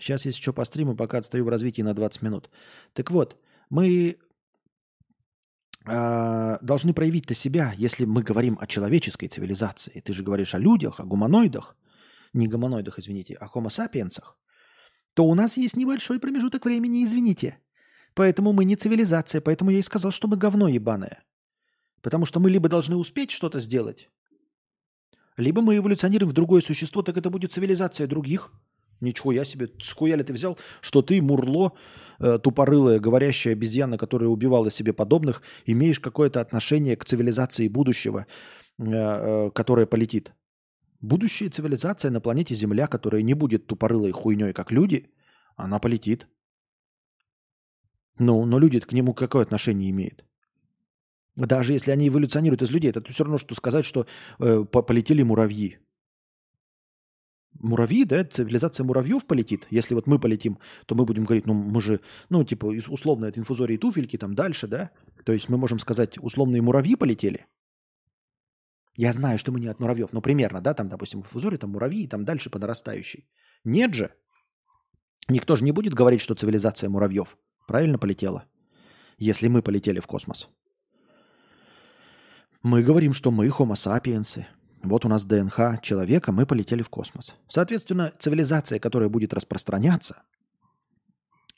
Сейчас, если что, по стриму, пока отстаю в развитии на 20 минут. Так вот, мы э, должны проявить-то себя, если мы говорим о человеческой цивилизации. Ты же говоришь о людях, о гуманоидах, не гуманоидах, извините, о homo сапиенсах, то у нас есть небольшой промежуток времени, извините. Поэтому мы не цивилизация, поэтому я и сказал, что мы говно ебаное. Потому что мы либо должны успеть что-то сделать, либо мы эволюционируем в другое существо, так это будет цивилизация других – Ничего я себе, скуя ли ты взял, что ты, мурло, э, тупорылая, говорящая обезьяна, которая убивала себе подобных, имеешь какое-то отношение к цивилизации будущего, э, э, которая полетит. Будущая цивилизация на планете Земля, которая не будет тупорылой хуйней, как люди, она полетит. Ну, но люди к нему какое отношение имеют? Даже если они эволюционируют из людей, это все равно, что сказать, что э, полетели муравьи. Муравьи, да, цивилизация муравьев полетит. Если вот мы полетим, то мы будем говорить, ну мы же, ну типа условно это инфузории туфельки, там дальше, да. То есть мы можем сказать, условные муравьи полетели. Я знаю, что мы не от муравьев, но примерно, да, там, допустим, инфузории, там муравьи, там дальше по нарастающей. Нет же. Никто же не будет говорить, что цивилизация муравьев правильно полетела, если мы полетели в космос. Мы говорим, что мы homo sapiens, вот у нас ДНХ человека, мы полетели в космос. Соответственно, цивилизация, которая будет распространяться,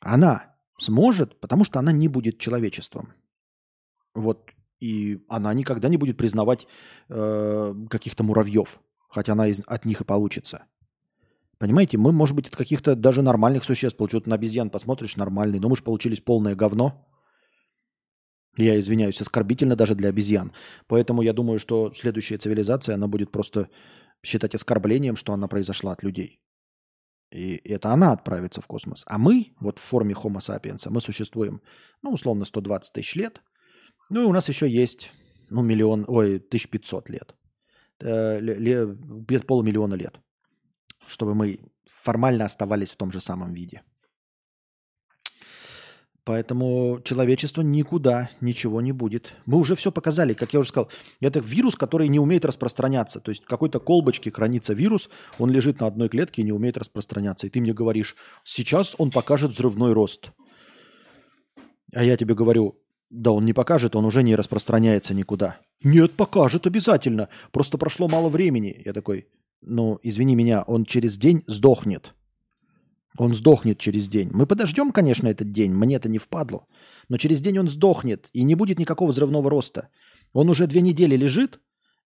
она сможет, потому что она не будет человечеством. Вот и она никогда не будет признавать э, каких-то муравьев, хотя она из, от них и получится. Понимаете, мы, может быть, от каких-то даже нормальных существ, получают на обезьян посмотришь, нормальный, но мы же получились полное говно. Я извиняюсь, оскорбительно даже для обезьян. Поэтому я думаю, что следующая цивилизация, она будет просто считать оскорблением, что она произошла от людей. И это она отправится в космос. А мы, вот в форме Homo sapiens, мы существуем, ну, условно, 120 тысяч лет. Ну, и у нас еще есть, ну, миллион, ой, 1500 лет. Э, ле, полмиллиона лет. Чтобы мы формально оставались в том же самом виде. Поэтому человечество никуда ничего не будет. Мы уже все показали, как я уже сказал. Это вирус, который не умеет распространяться. То есть в какой-то колбочке хранится вирус, он лежит на одной клетке и не умеет распространяться. И ты мне говоришь, сейчас он покажет взрывной рост. А я тебе говорю, да он не покажет, он уже не распространяется никуда. Нет, покажет обязательно. Просто прошло мало времени. Я такой, ну, извини меня, он через день сдохнет. Он сдохнет через день. Мы подождем, конечно, этот день, мне это не впадло. Но через день он сдохнет, и не будет никакого взрывного роста. Он уже две недели лежит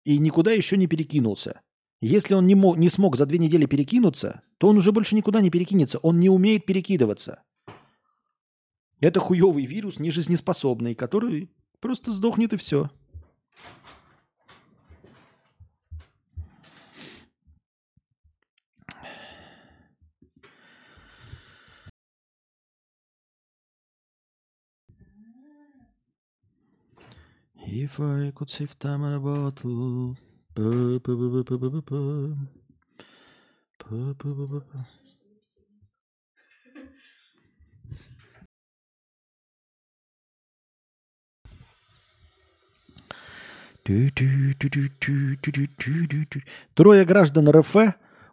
и никуда еще не перекинулся. Если он не, мог, не смог за две недели перекинуться, то он уже больше никуда не перекинется. Он не умеет перекидываться. Это хуевый вирус, нежизнеспособный, который просто сдохнет и все. If I could save time in a bottle. Трое граждан РФ,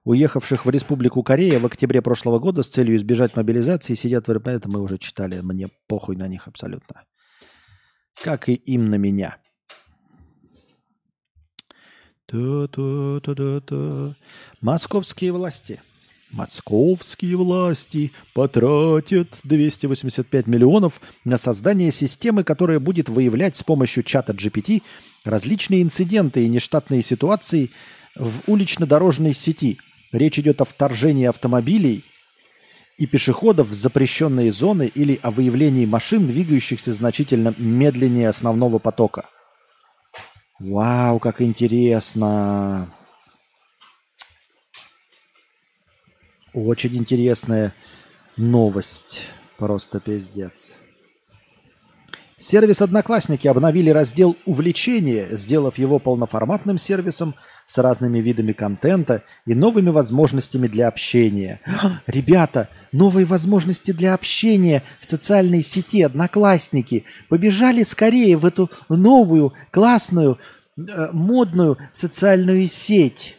уехавших в Республику Корея в октябре прошлого года с целью избежать мобилизации, сидят в РФ. Это мы уже читали, мне похуй на них абсолютно как и им на меня. Та-та-та-та-та. Московские власти. Московские власти потратят 285 миллионов на создание системы, которая будет выявлять с помощью чата GPT различные инциденты и нештатные ситуации в улично-дорожной сети. Речь идет о вторжении автомобилей и пешеходов в запрещенные зоны или о выявлении машин, двигающихся значительно медленнее основного потока. Вау, как интересно. Очень интересная новость. Просто пиздец. Сервис «Одноклассники» обновили раздел «Увлечения», сделав его полноформатным сервисом с разными видами контента и новыми возможностями для общения. Ребята, новые возможности для общения в социальной сети «Одноклассники». Побежали скорее в эту новую, классную, э, модную социальную сеть.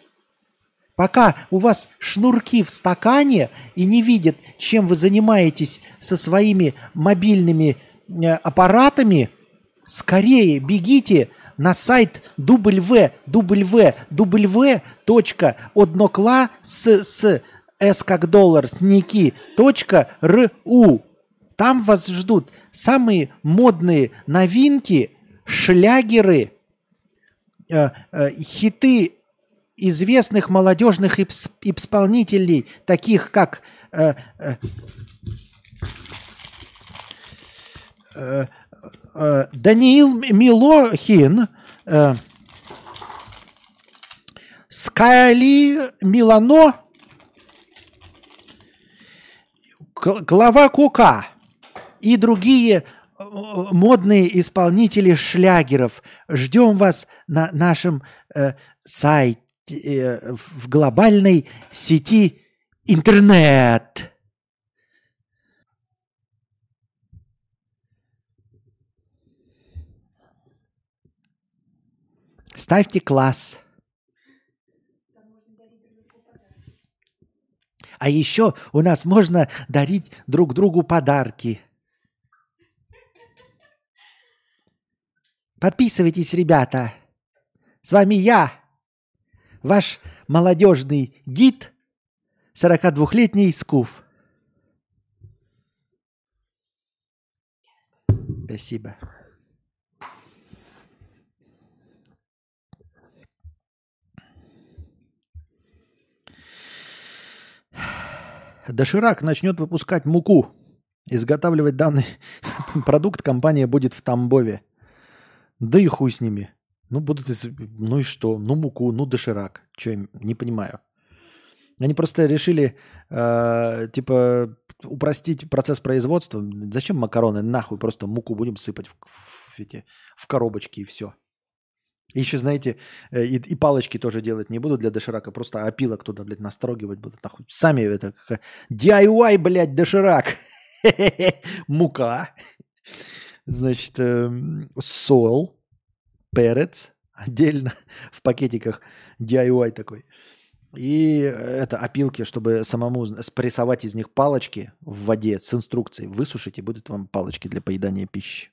Пока у вас шнурки в стакане и не видят, чем вы занимаетесь со своими мобильными Э, аппаратами, скорее бегите на сайт www.однокла с, с s как доллар сники .ру. Там вас ждут самые модные новинки, шлягеры, э, э, хиты известных молодежных исполнителей, таких как э, Э, э, Даниил Милохин, э, Скайли Милано, Клава Кука и другие модные исполнители шлягеров. Ждем вас на нашем э, сайте э, в глобальной сети интернет. Ставьте класс. А еще у нас можно дарить друг другу подарки. Подписывайтесь, ребята. С вами я, ваш молодежный гид, 42-летний Скуф. Спасибо. Доширак начнет выпускать муку. Изготавливать данный продукт компания будет в Тамбове. Да и хуй с ними. Ну, будут... Из... Ну и что? Ну, муку, ну, доширак. Че? Не понимаю. Они просто решили, э, типа, упростить процесс производства. Зачем макароны? Нахуй просто муку будем сыпать в, в, эти, в коробочки и все. Еще, знаете, э, и, и палочки тоже делать не буду для доширака, просто опилок туда, блядь, настрогивать будут. Нахуй. Сами это... DIY, блядь, доширак. Мука. Значит, э, сол, перец отдельно в пакетиках. DIY такой. И это опилки, чтобы самому спрессовать из них палочки в воде с инструкцией. Высушить, и будут вам палочки для поедания пищи.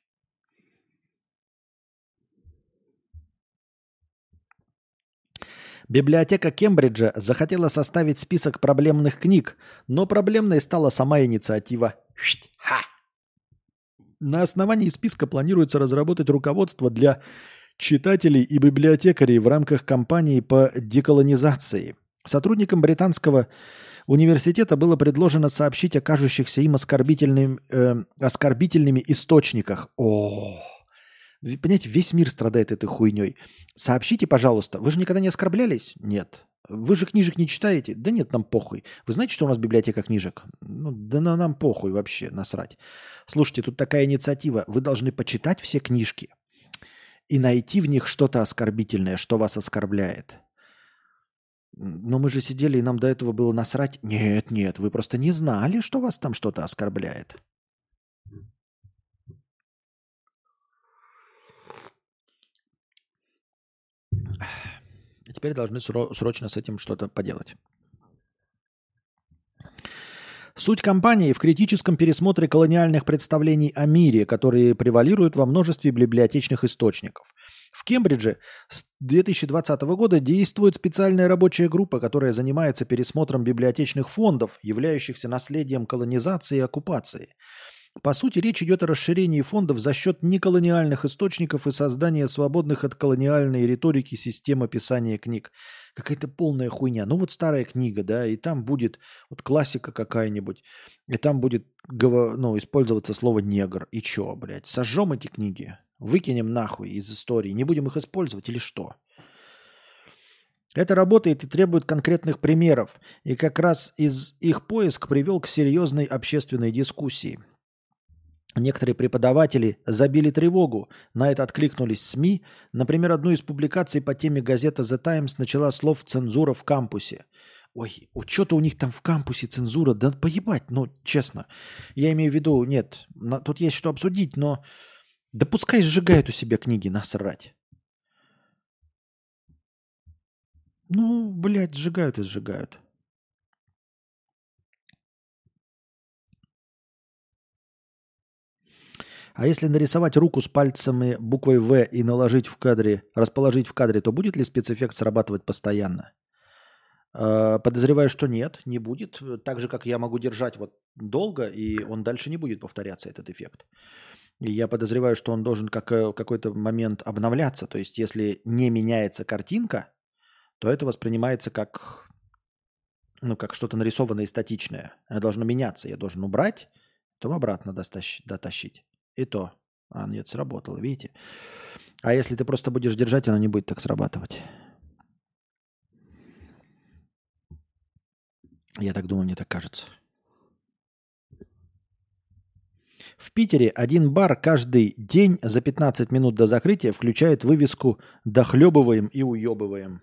Библиотека Кембриджа захотела составить список проблемных книг, но проблемной стала сама инициатива. На основании списка планируется разработать руководство для читателей и библиотекарей в рамках кампании по деколонизации. Сотрудникам британского университета было предложено сообщить о кажущихся им оскорбительным, э, оскорбительными источниках. О, Понимаете, весь мир страдает этой хуйней. Сообщите, пожалуйста, вы же никогда не оскорблялись? Нет. Вы же книжек не читаете? Да нет, нам похуй. Вы знаете, что у нас библиотека книжек? Ну, да на нам похуй вообще, насрать. Слушайте, тут такая инициатива. Вы должны почитать все книжки и найти в них что-то оскорбительное, что вас оскорбляет. Но мы же сидели, и нам до этого было насрать. Нет, нет, вы просто не знали, что вас там что-то оскорбляет. Теперь должны срочно с этим что-то поделать. Суть кампании в критическом пересмотре колониальных представлений о мире, которые превалируют во множестве библиотечных источников. В Кембридже с 2020 года действует специальная рабочая группа, которая занимается пересмотром библиотечных фондов, являющихся наследием колонизации и оккупации. По сути, речь идет о расширении фондов за счет неколониальных источников и создания свободных от колониальной риторики систем описания книг. Какая-то полная хуйня. Ну вот старая книга, да, и там будет вот классика какая-нибудь, и там будет ну, использоваться слово негр. И чё, блядь, сожжем эти книги, выкинем нахуй из истории, не будем их использовать или что? Это работает и требует конкретных примеров, и как раз из их поиск привел к серьезной общественной дискуссии. Некоторые преподаватели забили тревогу, на это откликнулись СМИ. Например, одну из публикаций по теме газета The Times начала слов «цензура в кампусе». Ой, что-то у них там в кампусе цензура, да поебать, ну, честно. Я имею в виду, нет, тут есть что обсудить, но да пускай сжигают у себя книги, насрать. Ну, блядь, сжигают и сжигают. А если нарисовать руку с пальцами буквой В и наложить в кадре, расположить в кадре, то будет ли спецэффект срабатывать постоянно? А, подозреваю, что нет, не будет. Так же, как я могу держать вот долго, и он дальше не будет повторяться, этот эффект. И я подозреваю, что он должен как, э, какой-то момент обновляться. То есть, если не меняется картинка, то это воспринимается как, ну, как что-то нарисованное и статичное. Оно должно меняться. Я должен убрать, то обратно дотащить. И то. А, нет, сработало, видите? А если ты просто будешь держать, оно не будет так срабатывать. Я так думаю, мне так кажется. В Питере один бар каждый день за 15 минут до закрытия включает вывеску «Дохлебываем и уебываем».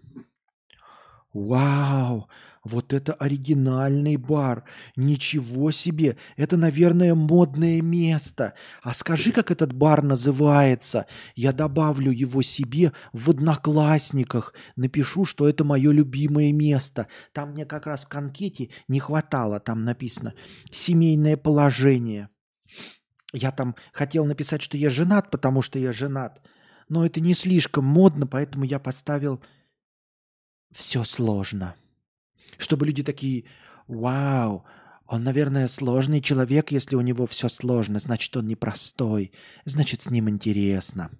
Вау! Вот это оригинальный бар. Ничего себе. Это, наверное, модное место. А скажи, как этот бар называется. Я добавлю его себе в одноклассниках. Напишу, что это мое любимое место. Там мне как раз в конкете не хватало. Там написано «семейное положение». Я там хотел написать, что я женат, потому что я женат. Но это не слишком модно, поэтому я поставил «все сложно» чтобы люди такие, вау, он, наверное, сложный человек, если у него все сложно, значит, он непростой, значит, с ним интересно.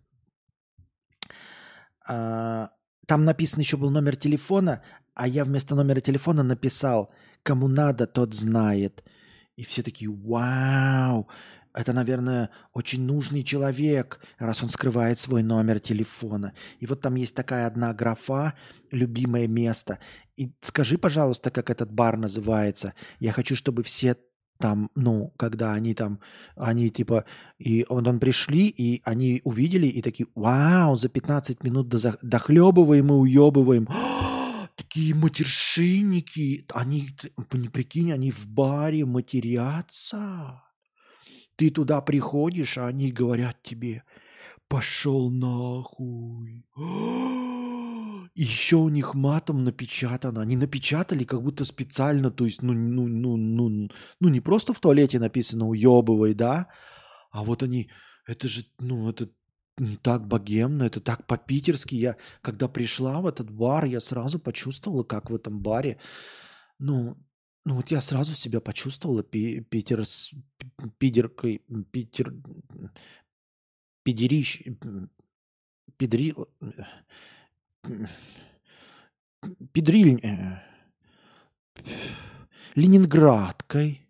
А, там написан еще был номер телефона, а я вместо номера телефона написал, кому надо, тот знает. И все такие, вау, это, наверное, очень нужный человек, раз он скрывает свой номер телефона. И вот там есть такая одна графа, любимое место. И скажи, пожалуйста, как этот бар называется. Я хочу, чтобы все там, ну, когда они там, они типа, и он, он пришли, и они увидели, и такие, вау, за 15 минут до, дохлебываем и уебываем. такие матершинники, они, прикинь, они в баре матерятся. Ты туда приходишь, а они говорят тебе, пошел нахуй. Еще у них матом напечатано. Они напечатали как будто специально, то есть, ну, ну, ну, ну, ну не просто в туалете написано уебывай, да, а вот они, это же, ну, это так богемно, это так по-питерски. Я, когда пришла в этот бар, я сразу почувствовала, как в этом баре, ну, ну вот я сразу себя почувствовала пи- Питер пидеркой, Питер, пидерищ, педрил, педриль, э, Ленинградкой.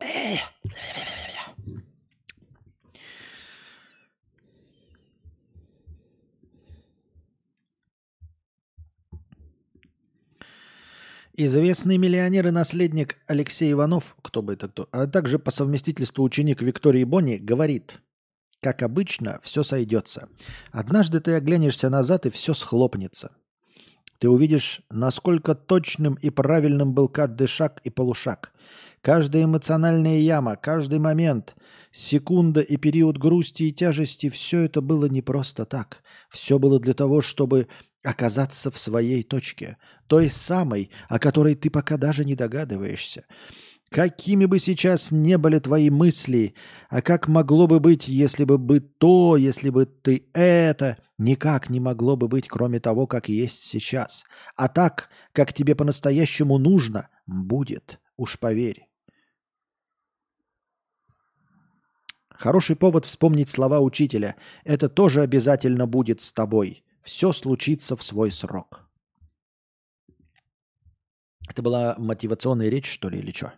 Эх. Известный миллионер и наследник Алексей Иванов, кто бы это кто, а также по совместительству ученик Виктории Бонни, говорит, как обычно, все сойдется. Однажды ты оглянешься назад, и все схлопнется. Ты увидишь, насколько точным и правильным был каждый шаг и полушаг. Каждая эмоциональная яма, каждый момент, секунда и период грусти и тяжести – все это было не просто так. Все было для того, чтобы оказаться в своей точке, той самой, о которой ты пока даже не догадываешься. Какими бы сейчас не были твои мысли, а как могло бы быть, если бы бы то, если бы ты это, никак не могло бы быть, кроме того, как есть сейчас. А так, как тебе по-настоящему нужно, будет, уж поверь. Хороший повод вспомнить слова учителя. Это тоже обязательно будет с тобой. Все случится в свой срок. Это была мотивационная речь, что ли, или что?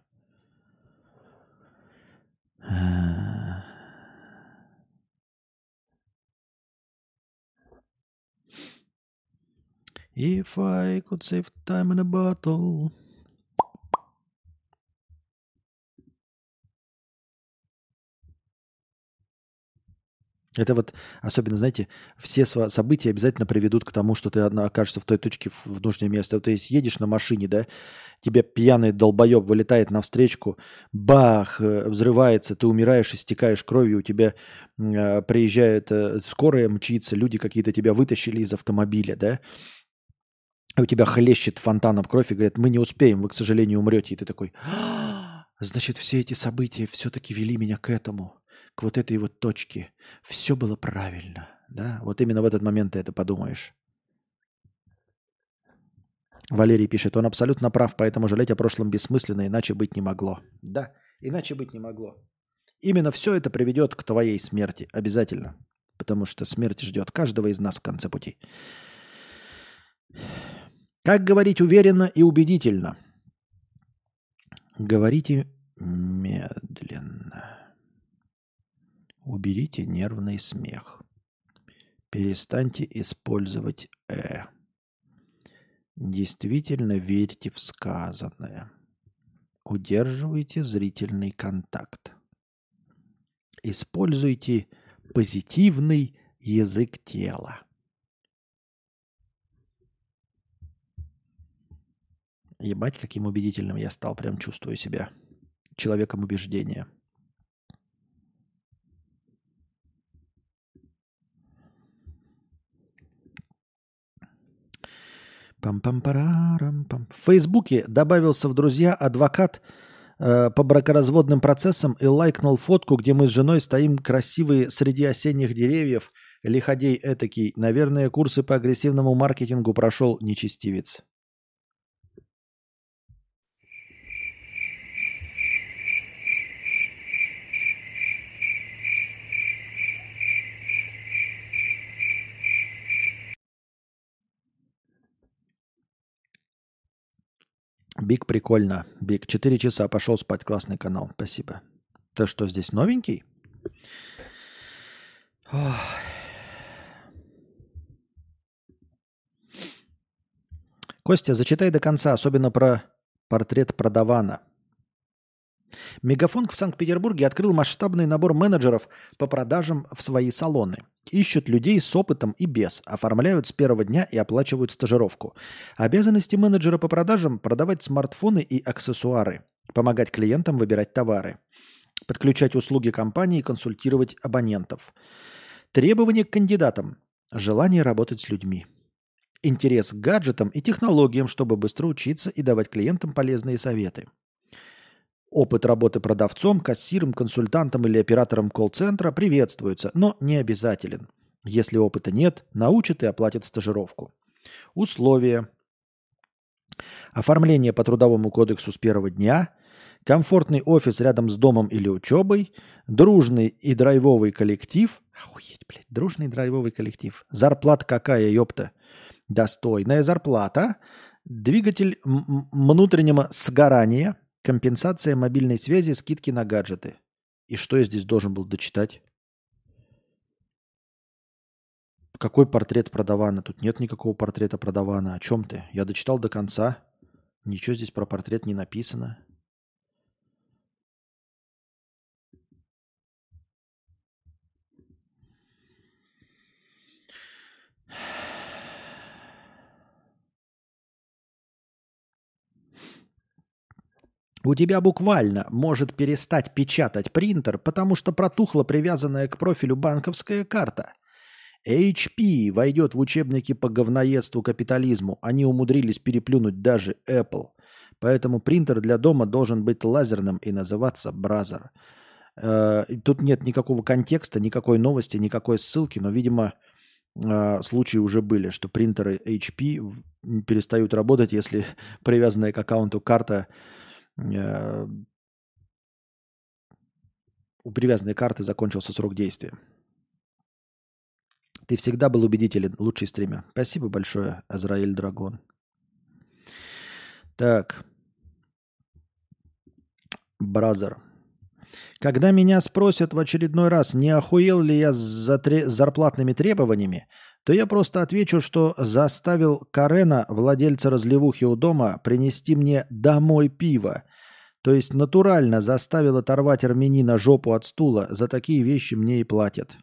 If I could save time in a bottle. Это вот, особенно, знаете, все события обязательно приведут к тому, что ты окажешься в той точке в нужное место. То есть едешь на машине, да, тебе пьяный долбоеб вылетает на встречку, бах, э, взрывается, ты умираешь, истекаешь кровью, у тебя э, приезжает э, скорая мчится, люди какие-то тебя вытащили из автомобиля, да, и у тебя хлещет фонтаном кровь и говорят, мы не успеем, вы, к сожалению, умрете. И ты такой, «А, значит, все эти события все-таки вели меня к этому к вот этой вот точке. Все было правильно. Да? Вот именно в этот момент ты это подумаешь. Валерий пишет, он абсолютно прав, поэтому жалеть о прошлом бессмысленно, иначе быть не могло. Да, иначе быть не могло. Именно все это приведет к твоей смерти, обязательно. Потому что смерть ждет каждого из нас в конце пути. Как говорить уверенно и убедительно? Говорите медленно. Уберите нервный смех. Перестаньте использовать «э». Действительно верьте в сказанное. Удерживайте зрительный контакт. Используйте позитивный язык тела. Ебать, каким убедительным я стал. Прям чувствую себя человеком убеждения. Пам пам парарам пам В Фейсбуке добавился в друзья адвокат э, по бракоразводным процессам и лайкнул фотку, где мы с женой стоим красивые среди осенних деревьев. Лиходей этакий. Наверное, курсы по агрессивному маркетингу прошел нечестивец. Биг прикольно. Биг, 4 часа, пошел спать, классный канал, спасибо. Ты что, здесь новенький? Ох. Костя, зачитай до конца, особенно про портрет продавана. Мегафон в Санкт-Петербурге открыл масштабный набор менеджеров по продажам в свои салоны. Ищут людей с опытом и без, оформляют с первого дня и оплачивают стажировку. Обязанности менеджера по продажам – продавать смартфоны и аксессуары, помогать клиентам выбирать товары, подключать услуги компании и консультировать абонентов. Требования к кандидатам – желание работать с людьми. Интерес к гаджетам и технологиям, чтобы быстро учиться и давать клиентам полезные советы – Опыт работы продавцом, кассиром, консультантом или оператором колл-центра приветствуется, но не обязателен. Если опыта нет, научат и оплатят стажировку. Условия. Оформление по трудовому кодексу с первого дня, комфортный офис рядом с домом или учебой, дружный и драйвовый коллектив. Охуеть, блядь, дружный драйвовый коллектив. Зарплата какая, ёпта? Достойная зарплата. Двигатель внутреннего сгорания – Компенсация мобильной связи, скидки на гаджеты. И что я здесь должен был дочитать? Какой портрет продавана? Тут нет никакого портрета продавана. О чем ты? Я дочитал до конца. Ничего здесь про портрет не написано. У тебя буквально может перестать печатать принтер, потому что протухла привязанная к профилю банковская карта. HP войдет в учебники по говноедству капитализму. Они умудрились переплюнуть даже Apple. Поэтому принтер для дома должен быть лазерным и называться Бразер. Э, тут нет никакого контекста, никакой новости, никакой ссылки, но, видимо, э, случаи уже были, что принтеры HP перестают работать, если привязанная к аккаунту карта у привязанной карты закончился срок действия. Ты всегда был убедителен, лучший стример. Спасибо большое, Азраиль Драгон. Так. Бразер. Когда меня спросят в очередной раз, не охуел ли я за тре- зарплатными требованиями, то я просто отвечу, что заставил Карена, владельца разливухи у дома, принести мне домой пиво. То есть натурально заставил оторвать армянина жопу от стула. За такие вещи мне и платят.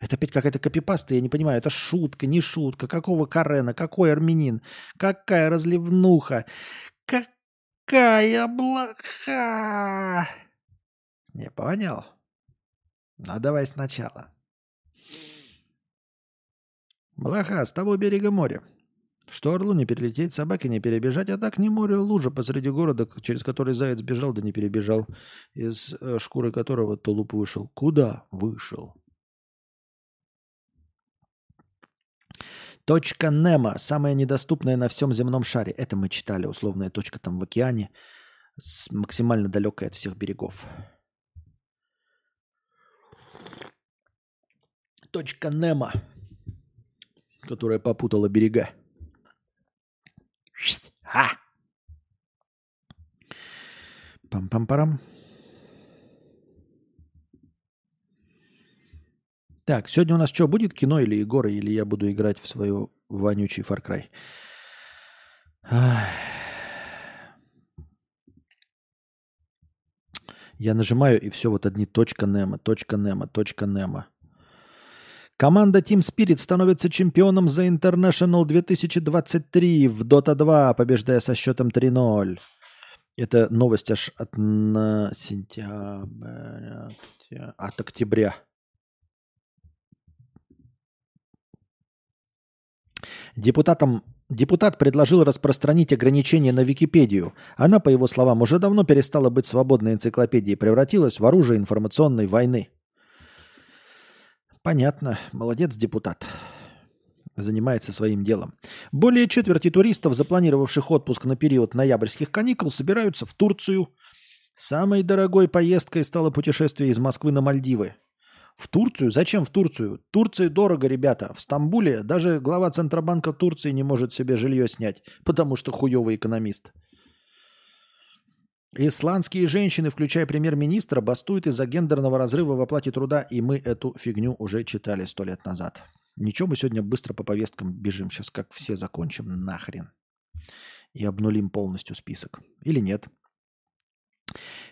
Это опять какая-то копипаста, я не понимаю. Это шутка, не шутка. Какого Карена, какой армянин, какая разливнуха, какая блоха. Не понял? Ну, давай сначала. Блоха, с того берега моря. Что орлу не перелететь, собаке не перебежать, а так не море, а лужа посреди города, через который заяц бежал, да не перебежал, из э, шкуры которого тулуп вышел. Куда вышел? Точка Немо, самая недоступная на всем земном шаре. Это мы читали, условная точка там в океане, максимально далекой от всех берегов. Точка Немо, которая попутала берега. Ха! Пам-пам-парам. Так, сегодня у нас что, будет кино или Егора, или я буду играть в свою вонючий Far Cry? Я нажимаю, и все, вот одни точка Немо, точка Немо, точка Немо. Команда Team Spirit становится чемпионом за International 2023 в Dota 2, побеждая со счетом 3-0. Это новость аж от на сентября, от октября. Депутатам Депутат предложил распространить ограничения на Википедию. Она, по его словам, уже давно перестала быть свободной энциклопедией превратилась в оружие информационной войны. Понятно. Молодец, депутат. Занимается своим делом. Более четверти туристов, запланировавших отпуск на период ноябрьских каникул, собираются в Турцию. Самой дорогой поездкой стало путешествие из Москвы на Мальдивы. В Турцию? Зачем в Турцию? Турции дорого, ребята. В Стамбуле даже глава Центробанка Турции не может себе жилье снять, потому что хуевый экономист. Исландские женщины, включая премьер-министра, бастуют из-за гендерного разрыва в оплате труда, и мы эту фигню уже читали сто лет назад. Ничего, мы сегодня быстро по повесткам бежим. Сейчас как все закончим нахрен. И обнулим полностью список. Или нет.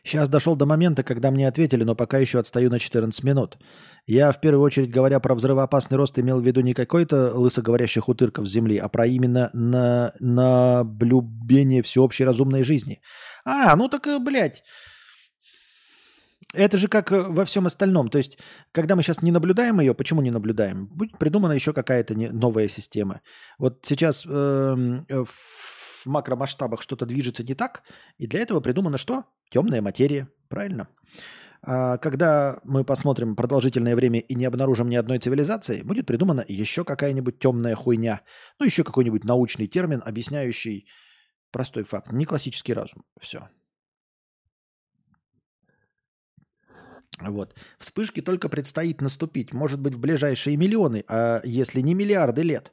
Сейчас дошел до момента, когда мне ответили, но пока еще отстаю на 14 минут. Я, в первую очередь, говоря про взрывоопасный рост, имел в виду не какой-то лысоговорящих утырков Земли, а про именно на наблюдение всеобщей разумной жизни. А, ну так, э, блядь, это же как э, во всем остальном. То есть, когда мы сейчас не наблюдаем ее, почему не наблюдаем? Будет придумана еще какая-то новая система. Вот сейчас э, в макромасштабах что-то движется не так, и для этого придумано что? Темная материя, правильно? А когда мы посмотрим продолжительное время и не обнаружим ни одной цивилизации, будет придумана еще какая-нибудь темная хуйня. Ну, еще какой-нибудь научный термин, объясняющий простой факт. Не классический разум. Все. Вот. Вспышки только предстоит наступить, может быть, в ближайшие миллионы, а если не миллиарды лет.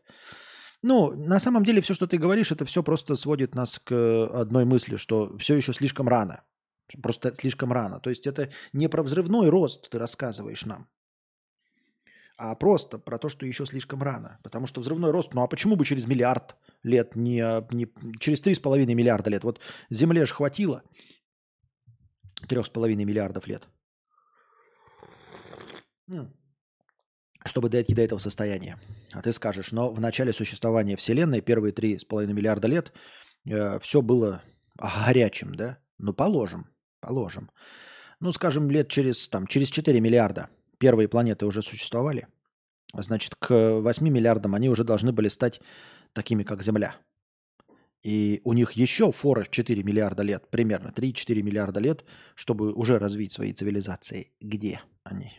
Ну, на самом деле, все, что ты говоришь, это все просто сводит нас к одной мысли, что все еще слишком рано. Просто слишком рано. То есть это не про взрывной рост ты рассказываешь нам, а просто про то, что еще слишком рано. Потому что взрывной рост, ну а почему бы через миллиард лет, не, не через три с половиной миллиарда лет? Вот Земле же хватило трех с половиной миллиардов лет, чтобы дойти до этого состояния. А ты скажешь, но в начале существования Вселенной, первые три с половиной миллиарда лет, э, все было горячим, да? Ну, положим. Положим. Ну, скажем, лет через, там, через 4 миллиарда первые планеты уже существовали. Значит, к 8 миллиардам они уже должны были стать такими, как Земля. И у них еще фора в 4 миллиарда лет, примерно 3-4 миллиарда лет, чтобы уже развить свои цивилизации. Где они?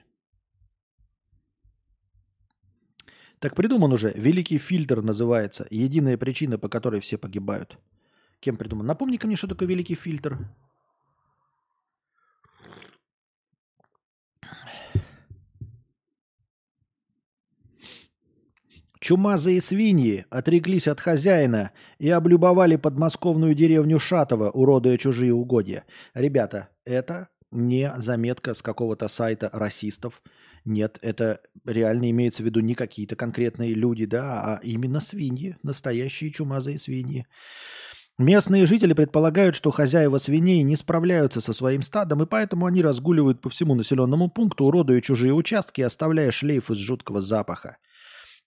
Так придуман уже. Великий фильтр называется. Единая причина, по которой все погибают. Кем придуман? Напомни-ка мне, что такое великий фильтр. Чумазые свиньи отреклись от хозяина и облюбовали подмосковную деревню Шатова, уродуя чужие угодья. Ребята, это не заметка с какого-то сайта расистов. Нет, это реально имеется в виду не какие-то конкретные люди, да, а именно свиньи, настоящие чумазые свиньи. Местные жители предполагают, что хозяева свиней не справляются со своим стадом, и поэтому они разгуливают по всему населенному пункту, уродуя чужие участки, оставляя шлейф из жуткого запаха.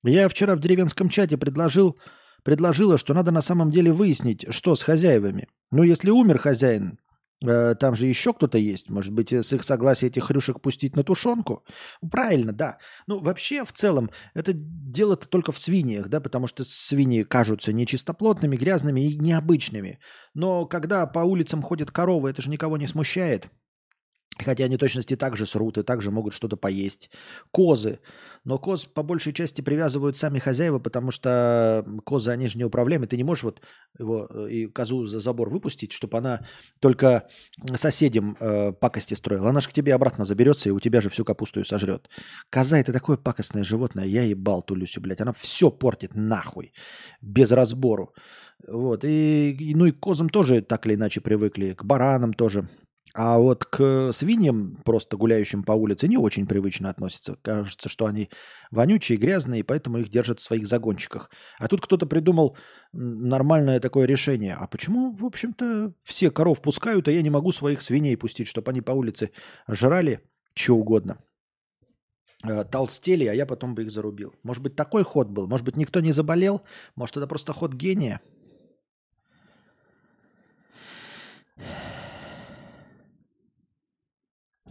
Я вчера в деревенском чате предложил, предложила, что надо на самом деле выяснить, что с хозяевами. Ну, если умер хозяин, там же еще кто-то есть. Может быть, с их согласия этих хрюшек пустить на тушенку? Правильно, да. Ну, вообще, в целом, это дело-то только в свиньях, да, потому что свиньи кажутся нечистоплотными, грязными и необычными. Но когда по улицам ходят коровы, это же никого не смущает. Хотя они точности также срут и также могут что-то поесть. Козы. Но коз по большей части привязывают сами хозяева, потому что козы, они же неуправляемые. Ты не можешь вот его э, и козу за забор выпустить, чтобы она только соседям э, пакости строила. Она же к тебе обратно заберется и у тебя же всю капусту и сожрет. Коза это такое пакостное животное. Я ебал ту Люсю, блядь. Она все портит нахуй. Без разбору. Вот. И, и, ну и к козам тоже так или иначе привыкли. К баранам тоже. А вот к свиньям, просто гуляющим по улице, не очень привычно относятся. Кажется, что они вонючие, грязные, поэтому их держат в своих загончиках. А тут кто-то придумал нормальное такое решение. А почему, в общем-то, все коров пускают, а я не могу своих свиней пустить, чтобы они по улице жрали что угодно? Э, толстели, а я потом бы их зарубил. Может быть, такой ход был? Может быть, никто не заболел? Может, это просто ход гения?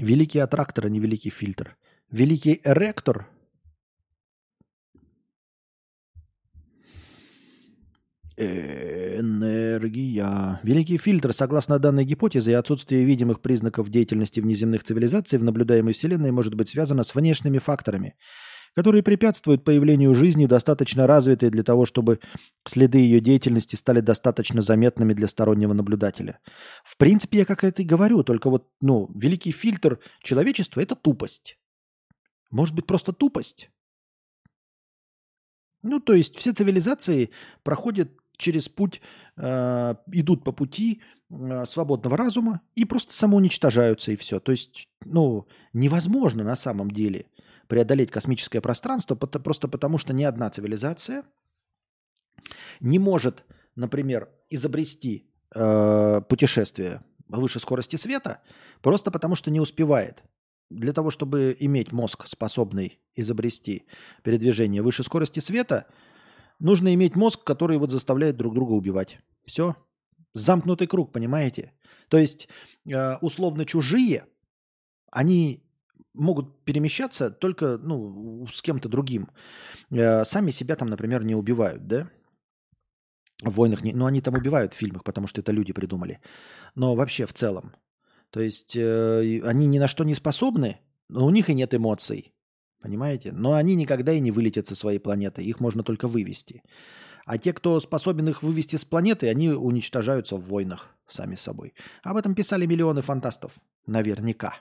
Великий аттрактор, а не великий фильтр. Великий эректор. Энергия. Великий фильтр, согласно данной гипотезе, отсутствие видимых признаков деятельности внеземных цивилизаций в наблюдаемой Вселенной может быть связано с внешними факторами – которые препятствуют появлению жизни, достаточно развитой для того, чтобы следы ее деятельности стали достаточно заметными для стороннего наблюдателя. В принципе, я как это и говорю, только вот, ну, великий фильтр человечества – это тупость. Может быть, просто тупость? Ну, то есть все цивилизации проходят через путь, э, идут по пути э, свободного разума и просто самоуничтожаются и все. То есть, ну, невозможно на самом деле – преодолеть космическое пространство просто потому, что ни одна цивилизация не может, например, изобрести э, путешествие выше скорости света, просто потому что не успевает. Для того, чтобы иметь мозг, способный изобрести передвижение выше скорости света, нужно иметь мозг, который вот заставляет друг друга убивать. Все. Замкнутый круг, понимаете? То есть, э, условно чужие, они могут перемещаться только ну, с кем-то другим. Э, сами себя там, например, не убивают, да? В войнах, не, ну они там убивают в фильмах, потому что это люди придумали. Но вообще в целом. То есть э, они ни на что не способны, но у них и нет эмоций. Понимаете? Но они никогда и не вылетят со своей планеты. Их можно только вывести. А те, кто способен их вывести с планеты, они уничтожаются в войнах сами собой. Об этом писали миллионы фантастов. Наверняка.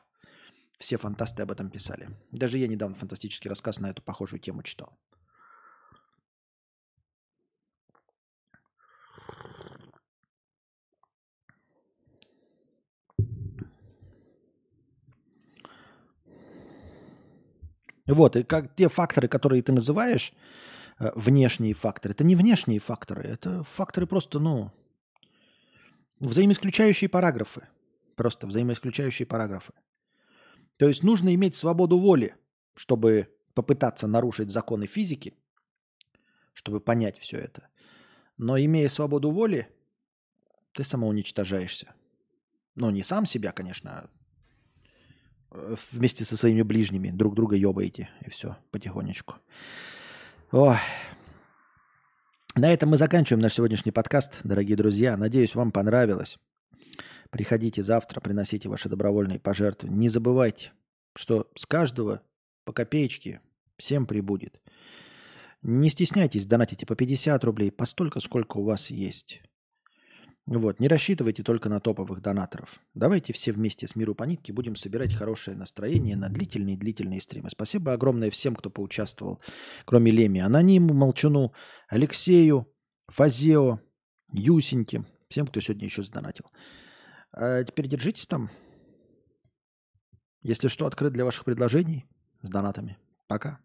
Все фантасты об этом писали. Даже я недавно фантастический рассказ на эту похожую тему читал. Вот, и как те факторы, которые ты называешь, э, внешние факторы, это не внешние факторы, это факторы просто, ну, взаимоисключающие параграфы. Просто взаимоисключающие параграфы. То есть нужно иметь свободу воли, чтобы попытаться нарушить законы физики, чтобы понять все это. Но имея свободу воли, ты самоуничтожаешься. Ну, не сам себя, конечно, а вместе со своими ближними друг друга ебаете, и все, потихонечку. Ой. На этом мы заканчиваем наш сегодняшний подкаст, дорогие друзья. Надеюсь, вам понравилось. Приходите завтра, приносите ваши добровольные пожертвования. Не забывайте, что с каждого по копеечке всем прибудет. Не стесняйтесь, донатите по 50 рублей, по столько, сколько у вас есть. Вот, не рассчитывайте только на топовых донаторов. Давайте все вместе с Миру по нитке будем собирать хорошее настроение на длительные-длительные стримы. Спасибо огромное всем, кто поучаствовал, кроме Леми, Анониму, Молчуну, Алексею, Фазео, Юсеньке, всем, кто сегодня еще сдонатил. А теперь держитесь там. Если что, открыт для ваших предложений с донатами. Пока.